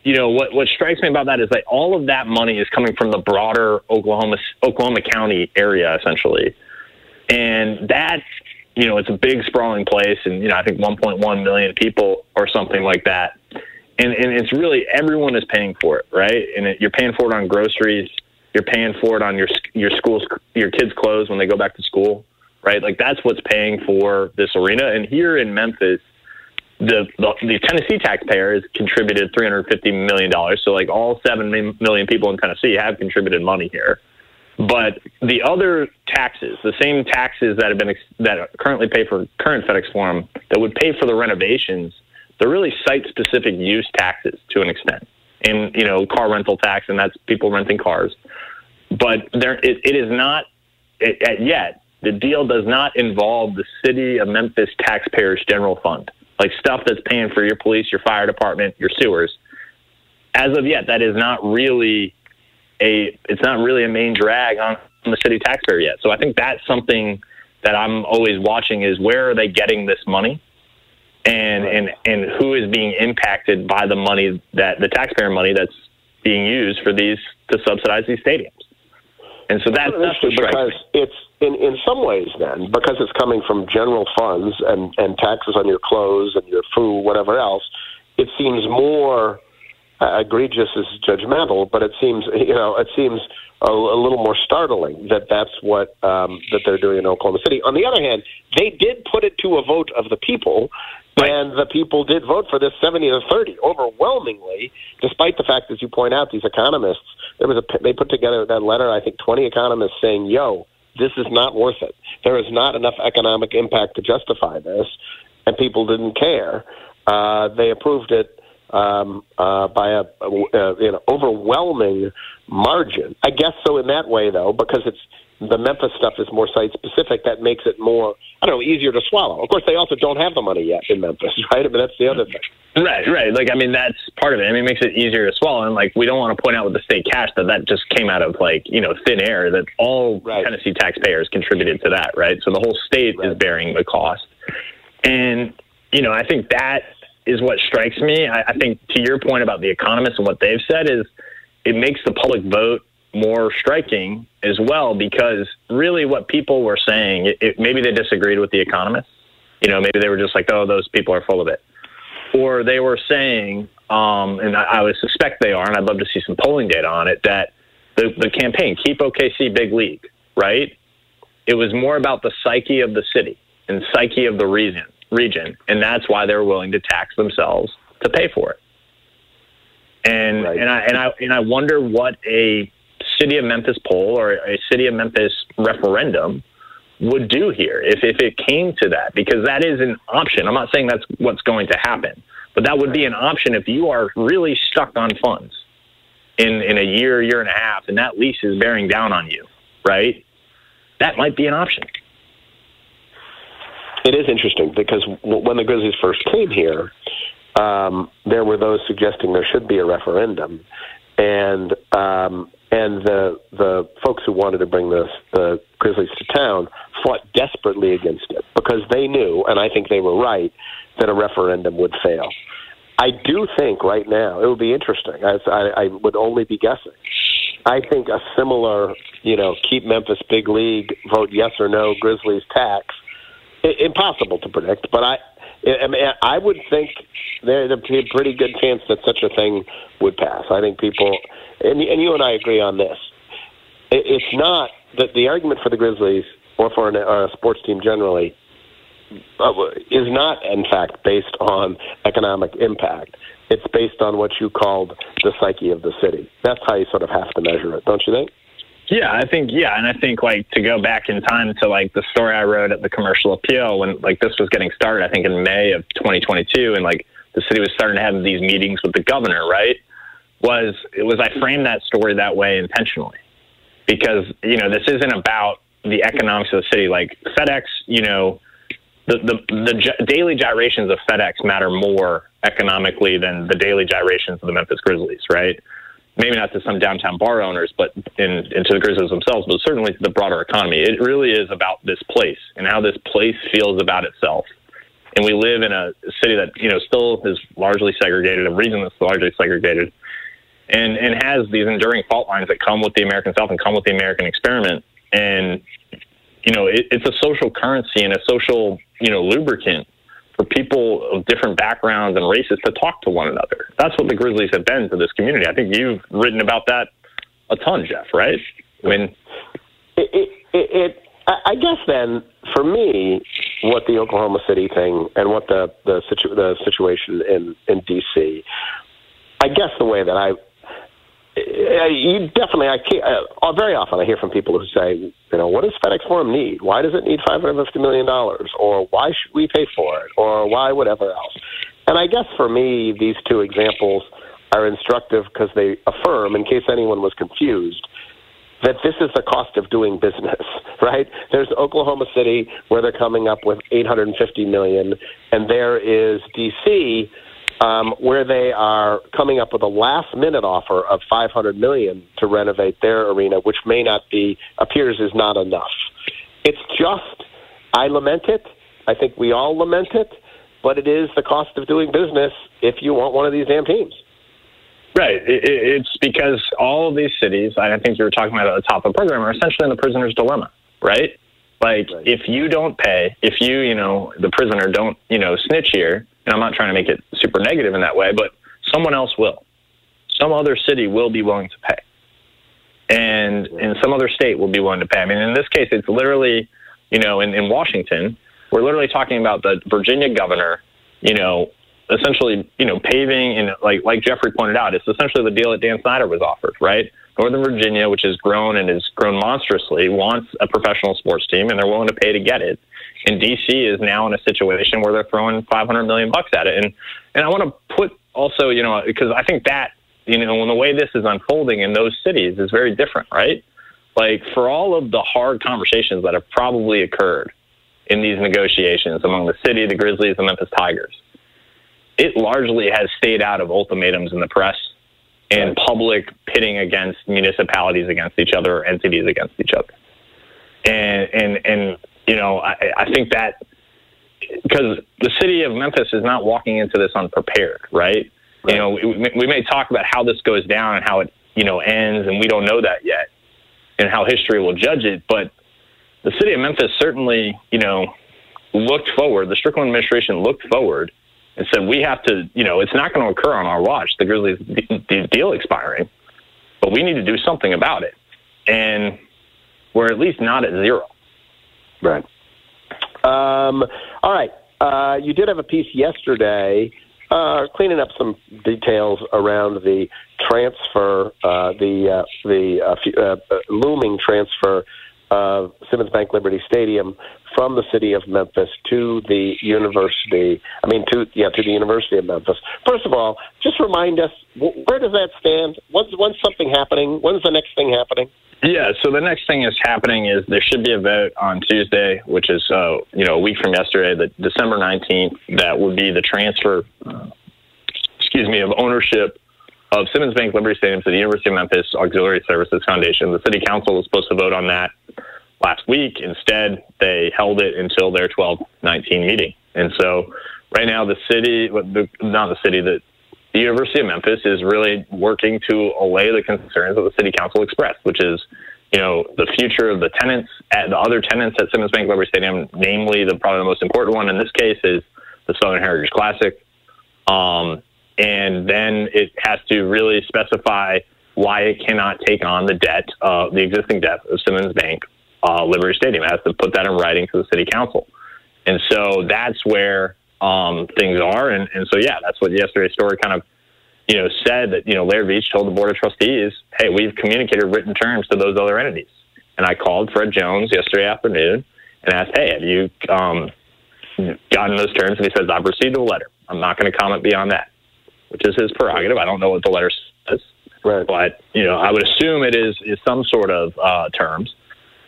you know what what strikes me about that is that all of that money is coming from the broader Oklahoma Oklahoma County area essentially, and that you know it's a big sprawling place, and you know I think 1.1 million people or something like that, and and it's really everyone is paying for it, right? And it, you're paying for it on groceries, you're paying for it on your your school's your kids' clothes when they go back to school, right? Like that's what's paying for this arena, and here in Memphis the, the the Tennessee taxpayer has contributed 350 million dollars. So like all seven million people in Tennessee have contributed money here. But the other taxes, the same taxes that have been ex- that currently pay for current FedEx Forum, that would pay for the renovations, they're really site-specific use taxes to an extent, and you know, car rental tax, and that's people renting cars. But there, it, it is not it, yet. The deal does not involve the city of Memphis taxpayers' general fund like stuff that's paying for your police, your fire department, your sewers. As of yet, that is not really a it's not really a main drag on, on the city taxpayer yet. So I think that's something that I'm always watching is where are they getting this money? And and and who is being impacted by the money that the taxpayer money that's being used for these to subsidize these stadiums. And so that, that's what because it's in in some ways then because it's coming from general funds and and taxes on your clothes and your food whatever else it seems more uh, egregious as judgmental but it seems you know it seems a, a little more startling that that's what um, that they're doing in Oklahoma City. On the other hand they did put it to a vote of the people and the people did vote for this 70 to 30 overwhelmingly, despite the fact, as you point out, these economists, there was a, they put together that letter, I think 20 economists saying, yo, this is not worth it. There is not enough economic impact to justify this, and people didn't care. Uh, they approved it um, uh, by a, a you know, overwhelming margin. I guess so in that way, though, because it's the Memphis stuff is more site specific. That makes it more, I don't know, easier to swallow. Of course, they also don't have the money yet in Memphis, right? I mean, that's the other thing. Right, right. Like, I mean, that's part of it. I mean, it makes it easier to swallow. And, like, we don't want to point out with the state cash that that just came out of, like, you know, thin air, that all right. Tennessee taxpayers contributed to that, right? So the whole state right. is bearing the cost. And, you know, I think that is what strikes me. I, I think to your point about the economists and what they've said is it makes the public vote more striking as well because really what people were saying, it, it, maybe they disagreed with the economists. You know, maybe they were just like, oh, those people are full of it. Or they were saying, um, and I, I would suspect they are, and I'd love to see some polling data on it, that the, the campaign, Keep OKC Big League, right? It was more about the psyche of the city and psyche of the region, region, and that's why they're willing to tax themselves to pay for it. And right. and I and I and I wonder what a city of Memphis poll or a city of Memphis referendum would do here if, if it came to that, because that is an option. I'm not saying that's what's going to happen, but that would be an option if you are really stuck on funds in, in a year, year and a half, and that lease is bearing down on you, right? That might be an option. It is interesting because when the Grizzlies first came here, um, there were those suggesting there should be a referendum, and um, and the the folks who wanted to bring the the Grizzlies to town fought desperately against it because they knew, and I think they were right, that a referendum would fail. I do think right now it would be interesting. I, I, I would only be guessing. I think a similar, you know, keep Memphis big league, vote yes or no, Grizzlies tax. I, impossible to predict, but I, I, mean, I would think there's a pretty good chance that such a thing would pass. I think people and, and you and I agree on this. It, it's not that the argument for the Grizzlies or for an, a sports team generally uh, is not, in fact, based on economic impact. It's based on what you called the psyche of the city. That's how you sort of have to measure it, don't you think? Yeah, I think yeah, and I think like to go back in time to like the story I wrote at the Commercial Appeal when like this was getting started, I think in May of 2022, and like the city was starting to have these meetings with the governor, right? was it was I framed that story that way intentionally because you know this isn't about the economics of the city. Like FedEx, you know, the the the daily gyrations of FedEx matter more economically than the daily gyrations of the Memphis Grizzlies, right? Maybe not to some downtown bar owners, but in into the Grizzlies themselves, but certainly to the broader economy. It really is about this place and how this place feels about itself. And we live in a city that you know still is largely segregated, a region that's largely segregated and and has these enduring fault lines that come with the American South and come with the American experiment. And you know, it, it's a social currency and a social you know lubricant for people of different backgrounds and races to talk to one another. That's what the Grizzlies have been to this community. I think you've written about that a ton, Geoff. Right? I mean, it, it, it I guess then for me, what the Oklahoma City thing and what the the, situ- the situation in in DC. I guess the way that I you definitely I can't, uh, very often I hear from people who say, you know, what does FedEx Forum need? Why does it need 550 million dollars? Or why should we pay for it? Or why whatever else? And I guess for me, these two examples are instructive because they affirm, in case anyone was confused, that this is the cost of doing business, right? There's Oklahoma City where they're coming up with 850 million, and there is DC um, where they are coming up with a last minute offer of 500 million to renovate their arena, which may not be appears is not enough. It's just I lament it. I think we all lament it, but it is the cost of doing business if you want one of these damn teams. Right. It's because all of these cities, I think you were talking about at the top of the program, are essentially in the prisoner's dilemma, right? Like, right. if you don't pay, if you, you know, the prisoner don't, you know, snitch here, and I'm not trying to make it super negative in that way, but someone else will. Some other city will be willing to pay. And in some other state will be willing to pay. I mean, in this case, it's literally, you know, in, in Washington, we're literally talking about the Virginia governor, you know, essentially, you know, paving and like like Jeffrey pointed out, it's essentially the deal that Dan Snyder was offered, right? Northern Virginia, which has grown and has grown monstrously, wants a professional sports team, and they're willing to pay to get it. And DC is now in a situation where they're throwing 500 million bucks at it. And and I want to put also, you know, because I think that you know, when the way this is unfolding in those cities is very different, right? Like for all of the hard conversations that have probably occurred in these negotiations among the city, the Grizzlies, the Memphis Tigers it largely has stayed out of ultimatums in the press and public pitting against municipalities against each other or entities against each other. And and and you know, I, I think that because the city of Memphis is not walking into this unprepared, right? right. You know, we, we may talk about how this goes down and how it you know ends, and we don't know that yet, and how history will judge it. But the city of Memphis certainly, you know, looked forward. The Strickland administration looked forward and said, we have to, you know, it's not going to occur on our watch, the Grizzlies d- deal expiring, but we need to do something about it. And we're at least not at zero. Right. Um, all right. Uh, you did have a piece yesterday uh, cleaning up some details around the transfer, uh, the uh, the uh, uh, looming transfer of Simmons Bank Liberty Stadium from the city of Memphis to the university. I mean, to yeah, to the University of Memphis. First of all, just remind us where does that stand? When's when's something happening? When's the next thing happening? Yeah, so the next thing is happening is there should be a vote on Tuesday, which is uh, you know a week from yesterday, the December nineteenth. That would be the transfer, excuse me, of ownership of Simmons Bank Liberty Stadium to the University of Memphis Auxiliary Services Foundation. The City Council was supposed to vote on that last week. Instead, they held it until their 12-19 meeting. And so right now the city, not the city, the, the University of Memphis is really working to allay the concerns that the City Council expressed, which is, you know, the future of the tenants, at the other tenants at Simmons Bank Liberty Stadium, namely the probably the most important one in this case is the Southern Heritage Classic. Um, and then it has to really specify why it cannot take on the debt, uh, the existing debt of Simmons Bank uh, Liberty Stadium. It has to put that in writing to the city council. And so that's where um, things are. And, and so, yeah, that's what yesterday's story kind of, you know, said that, you know, Laird Veatch told the Board of Trustees, hey, we've communicated written terms to those other entities. And I called Fred Jones yesterday afternoon and asked, hey, have you um, gotten those terms? And he says, I've received a letter. I'm not going to comment beyond that, which is his prerogative. I don't know what the letter says. Right. But, you know, I would assume it is, is some sort of uh, terms.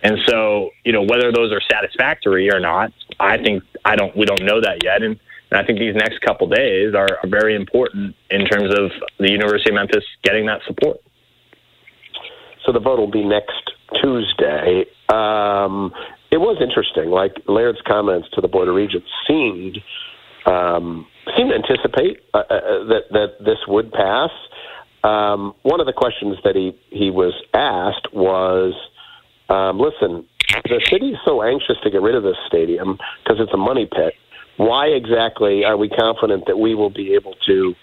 And so, you know, whether those are satisfactory or not, I think I don't. We don't know that yet, and, and I think these next couple days are, are very important in terms of the University of Memphis getting that support. So the vote will be next Tuesday. Um, it was interesting. Like Laird's comments to the Board of Regents seemed um, seemed to anticipate uh, uh, that that this would pass. Um, one of the questions that he he was asked was um, listen, the city's so anxious to get rid of this stadium because it's a money pit. Why exactly are we confident that we will be able to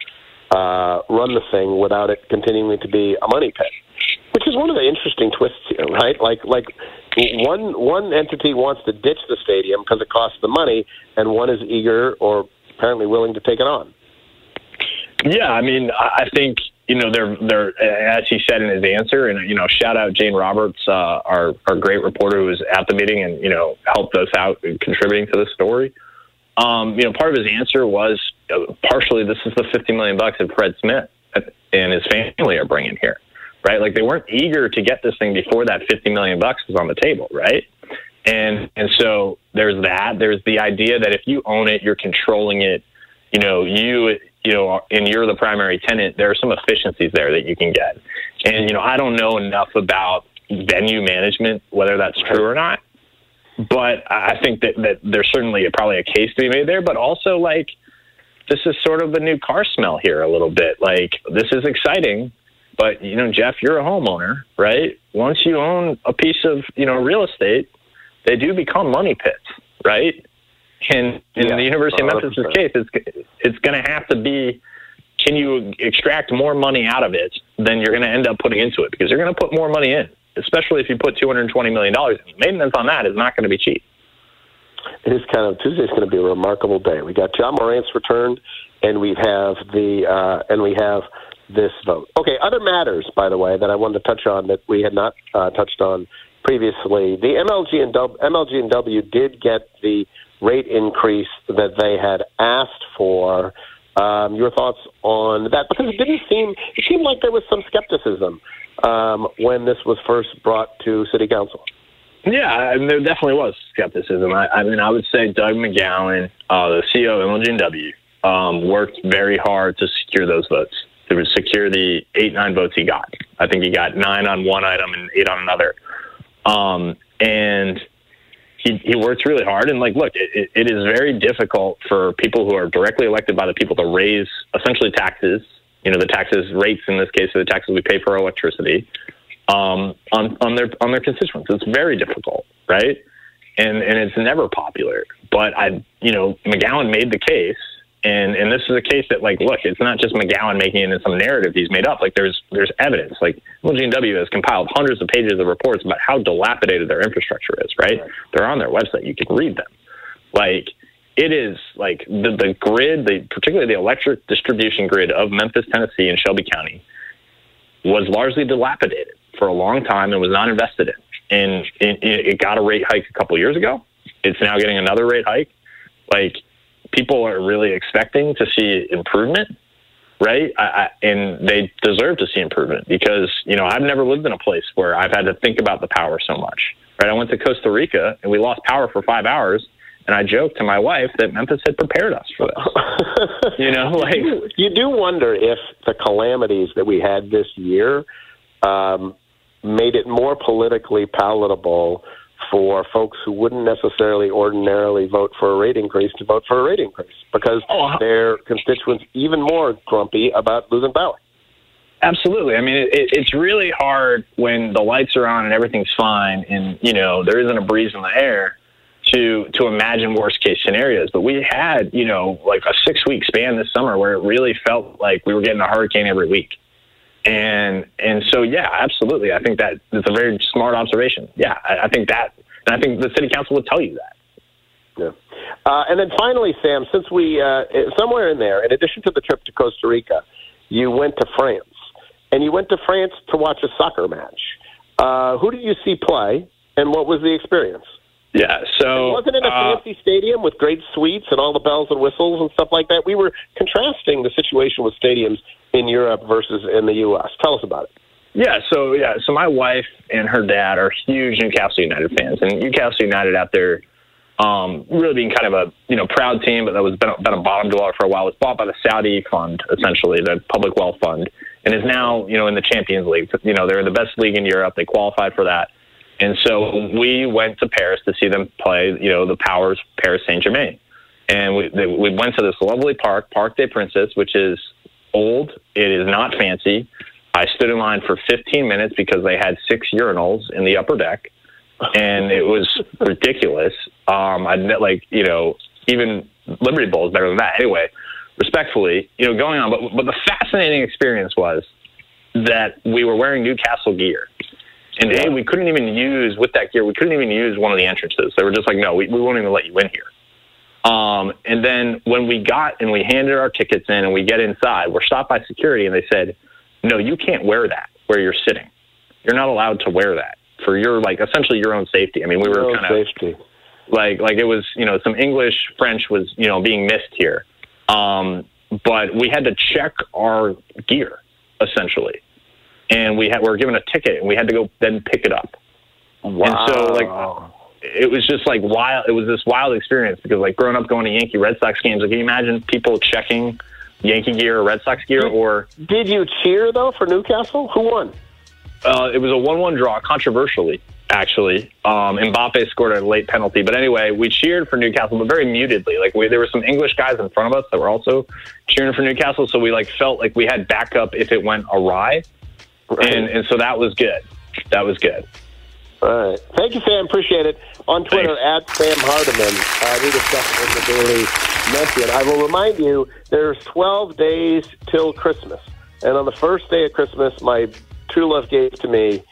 uh, run the thing without it continuing to be a money pit? Which is one of the interesting twists here, right? Like, like one one entity wants to ditch the stadium because it costs the money, and one is eager or apparently willing to take it on. Yeah, I mean, I think you know they're they're as he said in his answer, and you know, shout out Jane Roberts, uh, our our great reporter who was at the meeting and you know helped us out contributing to the story. Um, you know, part of his answer was uh, partially this is the fifty million bucks that Fred Smith and his family are bringing here, right? Like they weren't eager to get this thing before that fifty million bucks was on the table, right? And and so there's that. There's the idea that if you own it, you're controlling it. You know, you you know, and you're the primary tenant, there are some efficiencies there that you can get. And, you know, I don't know enough about venue management, whether that's true or not. But I think that, that there's certainly a, probably a case to be made there. But also, like, this is sort of the new car smell here a little bit. Like, this is exciting. But, you know, Geoff, you're a homeowner, right? Once you own a piece of, you know, real estate, they do become money pits, right? And in yeah, the University 100%. of Memphis' case, it's it's going to have to be can you extract more money out of it than you're going to end up putting into it because you're going to put more money in, especially if you put $220 million. In maintenance on that is not going to be cheap. It is kind of Tuesday's going to be a remarkable day. We got Ja Morant's returned, and we have the uh, and we have this vote. Okay, other matters, by the way, that I wanted to touch on that we had not uh, touched on previously. The MLG and w, MLG and W did get the rate increase that they had asked for. Um, your thoughts on that? Because it didn't seem it seemed like there was some skepticism um, when this was first brought to City Council. Yeah, I mean, there definitely was skepticism. I, I mean, I would say Doug McGowen, uh, the CEO of MLGW, um, worked very hard to secure those votes. To secure the eight nine votes he got. I think he got nine on one item and eight on another. Um, and he, he works really hard. And like, look, it, it is very difficult for people who are directly elected by the people to raise essentially taxes. You know, the taxes rates in this case are the taxes we pay for electricity um, on on their on their constituents. It's very difficult, right? And and it's never popular. But I, you know, McGowen made the case and and this is a case that like look it's not just mcgowen making it in some narrative he's made up. Like there's there's evidence. Like LGW has compiled hundreds of pages of reports about how dilapidated their infrastructure is right, right. they're on their website. You can read them. Like it is like the the grid the particularly the electric distribution grid of memphis tennessee and shelby county was largely dilapidated for a long time and was not invested in. And it, it got a rate hike a couple years ago. It's now getting another rate hike. Like people are really expecting to see improvement, right? I, I, and they deserve to see improvement because you know I've never lived in a place where I've had to think about the power so much. Right? I went to Costa Rica and we lost power for five hours. And I joked to my wife that Memphis had prepared us for this. you know, like you do wonder if the calamities that we had this year um, made it more politically palatable for folks who wouldn't necessarily ordinarily vote for a rate increase to vote for a rate increase because oh, uh-huh. their constituents even more grumpy about losing power. Absolutely. I mean, it, it's really hard when the lights are on and everything's fine, and you know there isn't a breeze in the air to to imagine worst case scenarios. But we had you know like a six week span this summer where it really felt like we were getting a hurricane every week. And and so yeah, absolutely. I think that it's a very smart observation. Yeah, I, I think that, and I think the city council would tell you that. Yeah. Uh, and then finally, Sam, since we uh, somewhere in there, in addition to the trip to Costa Rica, you went to France, and you went to France to watch a soccer match. Uh, who did you see play, and what was the experience? Yeah, so it wasn't in a uh, fancy stadium with great suites and all the bells and whistles and stuff like that. We were contrasting the situation with stadiums in Europe versus in the U.S. Tell us about it. Yeah, so yeah, so my wife and her dad are huge Newcastle United fans, and Newcastle United out there, um, really being kind of a you know proud team, but that was been, been a bottom dweller for a while. It was bought by the Saudi fund, essentially the public wealth fund, and is now you know in the Champions League. You know they're in the best league in Europe. They qualified for that, and so we went to Paris to see them play. You know the Powers Paris Saint Germain, and we they, we went to this lovely park, Parc des Princes, which is old. It is not fancy. I stood in line for 15 minutes because they had six urinals in the upper deck, and it was ridiculous. Um, I like you know even Liberty Bowl is better than that. Anyway, respectfully, you know, going on. But but the fascinating experience was that we were wearing Newcastle gear, And A, we couldn't even use, with that gear, we couldn't even use one of the entrances. They were just like, no, we, we won't even let you in here. Um, and then when we got and we handed our tickets in and we get inside, we're stopped by security and they said, no, you can't wear that where you're sitting. You're not allowed to wear that for your, like, essentially your own safety. I mean, we were kind of safety. like like it was you know some English French was you know being missed here, um, but we had to check our gear essentially, and we had we were given a ticket and we had to go then pick it up. And so like it was just like wild. It was this wild experience because like growing up going to Yankee Red Sox games, like can you imagine people checking Yankee gear or Red Sox gear or Did you cheer though for Newcastle? Who won? uh, it was a one-one draw, controversially, actually. Um, Mbappe scored a late penalty, but anyway, we cheered for Newcastle, but very mutedly. Like we, there were some English guys in front of us that were also cheering for Newcastle, so we like felt like we had backup if it went awry, and and so that was good. That was good. All right. Thank you, Sam. Appreciate it. On Twitter, at Sam Hardiman. Uh, we discussed it in the Daily Memphian. I will remind you, there's 12 days till Christmas. And on the first day of Christmas, my true love gave to me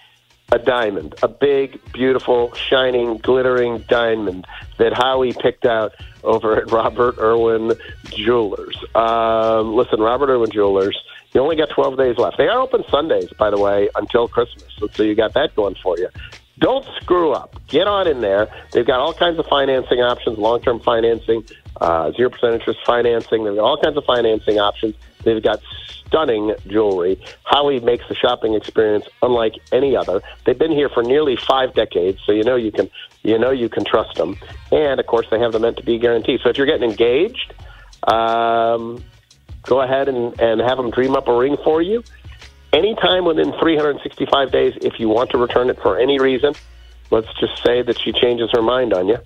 a diamond, a big, beautiful, shining, glittering diamond that Howie picked out over at Robert Irwin Jewelers. Um, listen, Robert Irwin Jewelers, you only got 12 days left. They are open Sundays, by the way, until Christmas. So you got that going for you. Don't screw up. Get on in there. They've got all kinds of financing options, long-term financing, uh, 0% interest financing. They've got all kinds of financing options. They've got stunning jewelry. Howie makes the shopping experience unlike any other. They've been here for nearly five decades, so you know you can you know you can trust them. And of course, they have the meant to be guarantee. So if you're getting engaged, um, go ahead and, and have them dream up a ring for you. Anytime within 365 days, if you want to return it for any reason, let's just say that she changes her mind on you.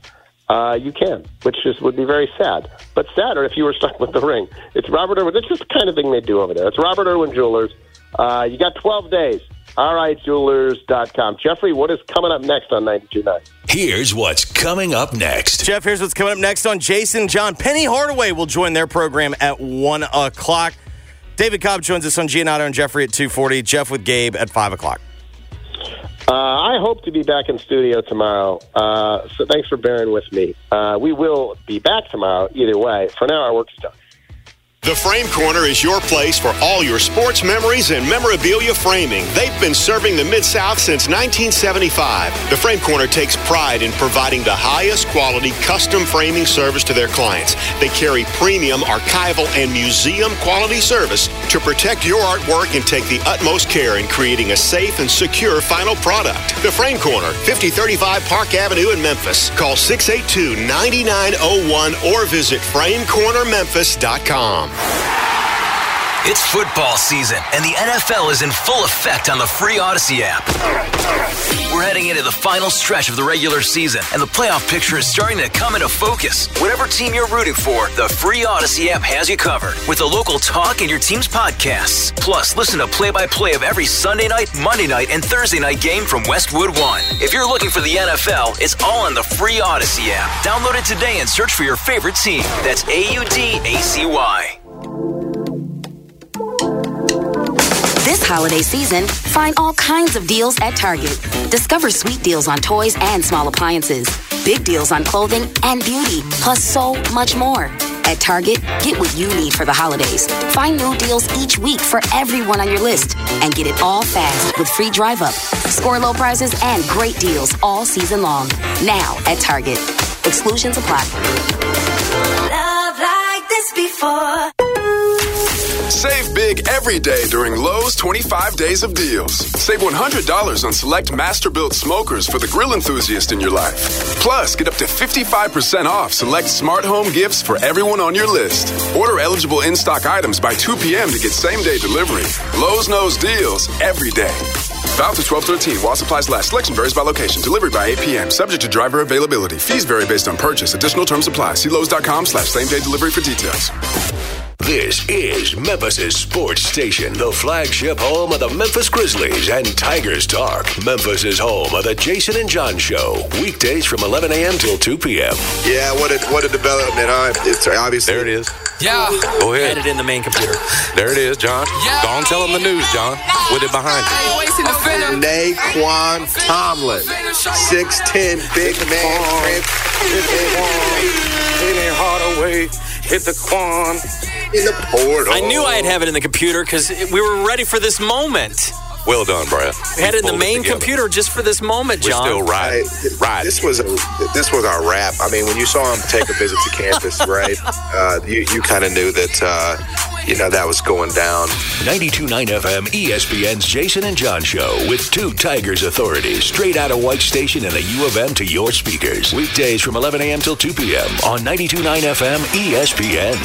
Uh, you can, which is would be very sad. But sadder if you were stuck with the ring. It's Robert Irwin. It's just the kind of thing they do over there. It's Robert Irwin Jewelers. Uh, you got 12 days. All right, RIJewelers.com. Jeffrey, what is coming up next on 92.9? Here's what's coming up next. Jeff, here's what's coming up next on Jason John. Penny Hardaway will join their program at 1 o'clock. David Cobb joins us on Giannato and Jeffrey at 2.40. Jeff with Gabe at 5 o'clock. Uh, I hope to be back in studio tomorrow. Uh, so thanks for bearing with me. Uh, we will be back tomorrow either way. For now, our work is done. The Frame Corner is your place for all your sports memories and memorabilia framing. They've been serving the Mid South since 1975. The Frame Corner takes pride in providing the highest quality custom framing service to their clients. They carry premium archival and museum quality service to protect your artwork and take the utmost care in creating a safe and secure final product. The Frame Corner, 5035 Park Avenue in Memphis. Call 682 9901 or visit framecornermemphis.com. It's football season, and the NFL is in full effect on the free Audacy app. We're heading into the final stretch of the regular season, and the playoff picture is starting to come into focus. Whatever team you're rooting for, the free Audacy app has you covered with the local talk and your team's podcasts. Plus, listen to play by play of every Sunday night, Monday night, and Thursday night game from Westwood One. If you're looking for the NFL, it's all on the free Audacy app. Download it today and search for your favorite team. That's A U D A C Y. This holiday season, find all kinds of deals at Target. Discover sweet deals on toys and small appliances, big deals on clothing and beauty, plus so much more. At Target, get what you need for the holidays. Find new deals each week for everyone on your list and get it all fast with free drive up. Score low prices and great deals all season long. Now at Target. Exclusions apply. Love like this before. Save big every day during Lowe's 25 days of deals. Save $100 on select master built smokers for the grill enthusiast in your life. Plus, get up to 55% off select smart home gifts for everyone on your list. Order eligible in stock items by 2 p.m. to get same day delivery. Lowe's knows deals every day. Valid to 1213 while supplies last. Selection varies by location. Delivery by 8 p.m. Subject to driver availability. Fees vary based on purchase. Additional terms apply. See Lowe's.com slash same day delivery for details. This is Memphis' sports station, the flagship home of the Memphis Grizzlies and Tigers Talk. Memphis' home of the Jason and John Show, weekdays from 11 a.m. till 2 p.m. Yeah, what a what a development, huh? It's obviously There it is. Yeah. Go ahead. Edit in the main computer. There it is, John. Yeah. Go on, tell them the news, John. With it behind you. Nae'Qwan Tomlin, 6'10 big man. Hit Hardaway, hit the Quan. In the portal. I knew I'd have it in the computer because we were ready for this moment. Well done, Brad. We had it in the main computer just for this moment, We're John. still riding. Right. This was a, this was our wrap. I mean, when you saw him take a visit to campus, right? Uh, you you kind of knew that uh, you know that was going down. 92.9 FM ESPN's Jason and John Show with two Tigers authorities straight out of White Station and the U of M to your speakers. Weekdays from 11 a.m. till 2 p.m. on 92.9 FM ESPN.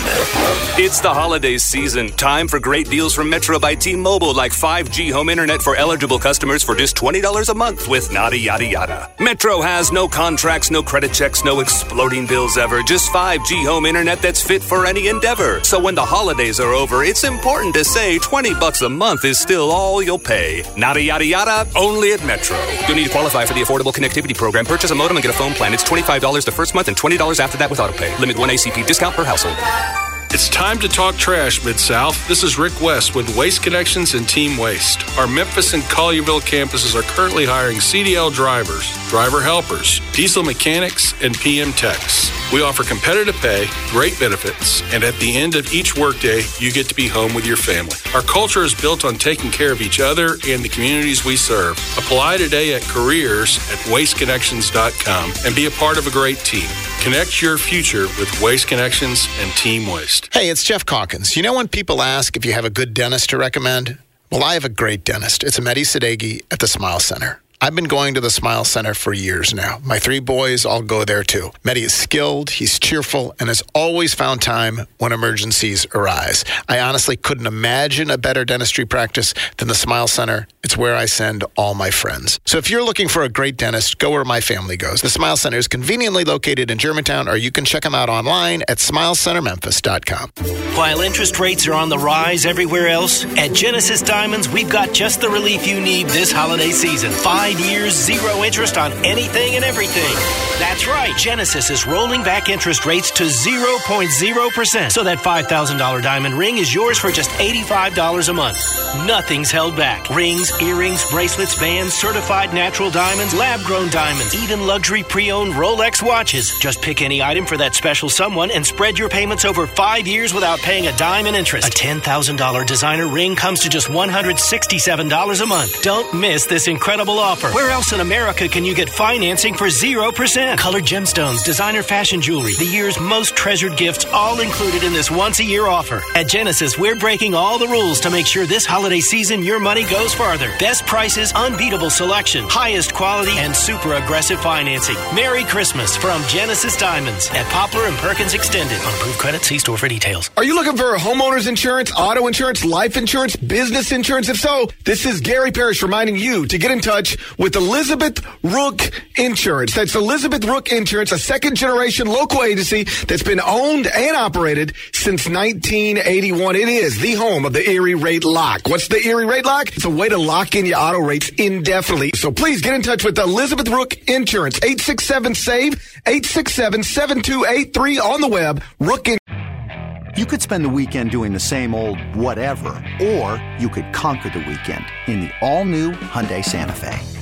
It's the holiday season. Time for great deals from Metro by T-Mobile, like 5G home internet for eligible customers for just $20 a month with nada yada yada. Metro has no contracts, no credit checks, no exploding bills ever. Just 5G home internet that's fit for any endeavor. So when the holidays are over, it's important to say 20 bucks a month is still all you'll pay. Nada yada yada, only at Metro. You'll need to qualify for the Affordable Connectivity Program. Purchase a modem and get a phone plan. It's $25 the first month and $20 after that with autopay. Limit 1 ACP discount per household. It's time to talk trash, Mid South. This is Rick West with Waste Connections and Team Waste. Our Memphis and Collierville campuses are currently hiring CDL drivers, driver helpers, diesel mechanics, and PM techs. We offer competitive pay, great benefits, and at the end of each workday, you get to be home with your family. Our culture is built on taking care of each other and the communities we serve. Apply today at careers at wasteconnections.com and be a part of a great team. Connect your future with Waste Connections and Team Waste. Hey, it's Geoff Calkins. You know when people ask if you have a good dentist to recommend? Well, I have a great dentist. It's Mehdi Sadeghi at the Smile Center. I've been going to the Smile Center for years now. My three boys all go there too. Mehdi is skilled, he's cheerful, and has always found time when emergencies arise. I honestly couldn't imagine a better dentistry practice than the Smile Center. It's where I send all my friends. So if you're looking for a great dentist, go where my family goes. The Smile Center is conveniently located in Germantown, or you can check them out online at smilecentermemphis.com. While interest rates are on the rise everywhere else, at Genesis Diamonds, we've got just the relief you need this holiday season. Five years, zero interest on anything and everything. That's right, Genesis is rolling back interest rates to 0.0%. So that $5,000 diamond ring is yours for just $85 a month. Nothing's held back. Rings, earrings, bracelets, bands, certified natural diamonds, lab grown diamonds, even luxury pre owned Rolex watches. Just pick any item for that special someone and spread your payments over five years without paying a dime in interest. A $10,000 designer ring comes to just $167 a month. Don't miss this incredible offer. Where else in America can you get financing for 0%? Colored gemstones, designer fashion jewelry, the year's most treasured gifts, all included in this once a year offer. At Genesis, we're breaking all the rules to make sure this holiday season your money goes farther. Best prices, unbeatable selection, highest quality, and super aggressive financing. Merry Christmas from Genesis Diamonds at Poplar and Perkins Extended. On approved credit, see store for details. Are you looking for homeowners insurance, auto insurance, life insurance, business insurance? If so, this is Gary Parrish reminding you to get in touch with Elizabeth Rook Insurance. That's Elizabeth Rook Insurance, a second generation local agency that's been owned and operated since 1981. It is the home of the Erie Rate Lock. What's the Erie Rate Lock? It's a way to lock in your auto rates indefinitely. So please get in touch with Elizabeth Rook Insurance, 867 SAVE, 867 7283 on the web, Rook In- You could spend the weekend doing the same old whatever, or you could conquer the weekend in the all-new Hyundai Santa Fe.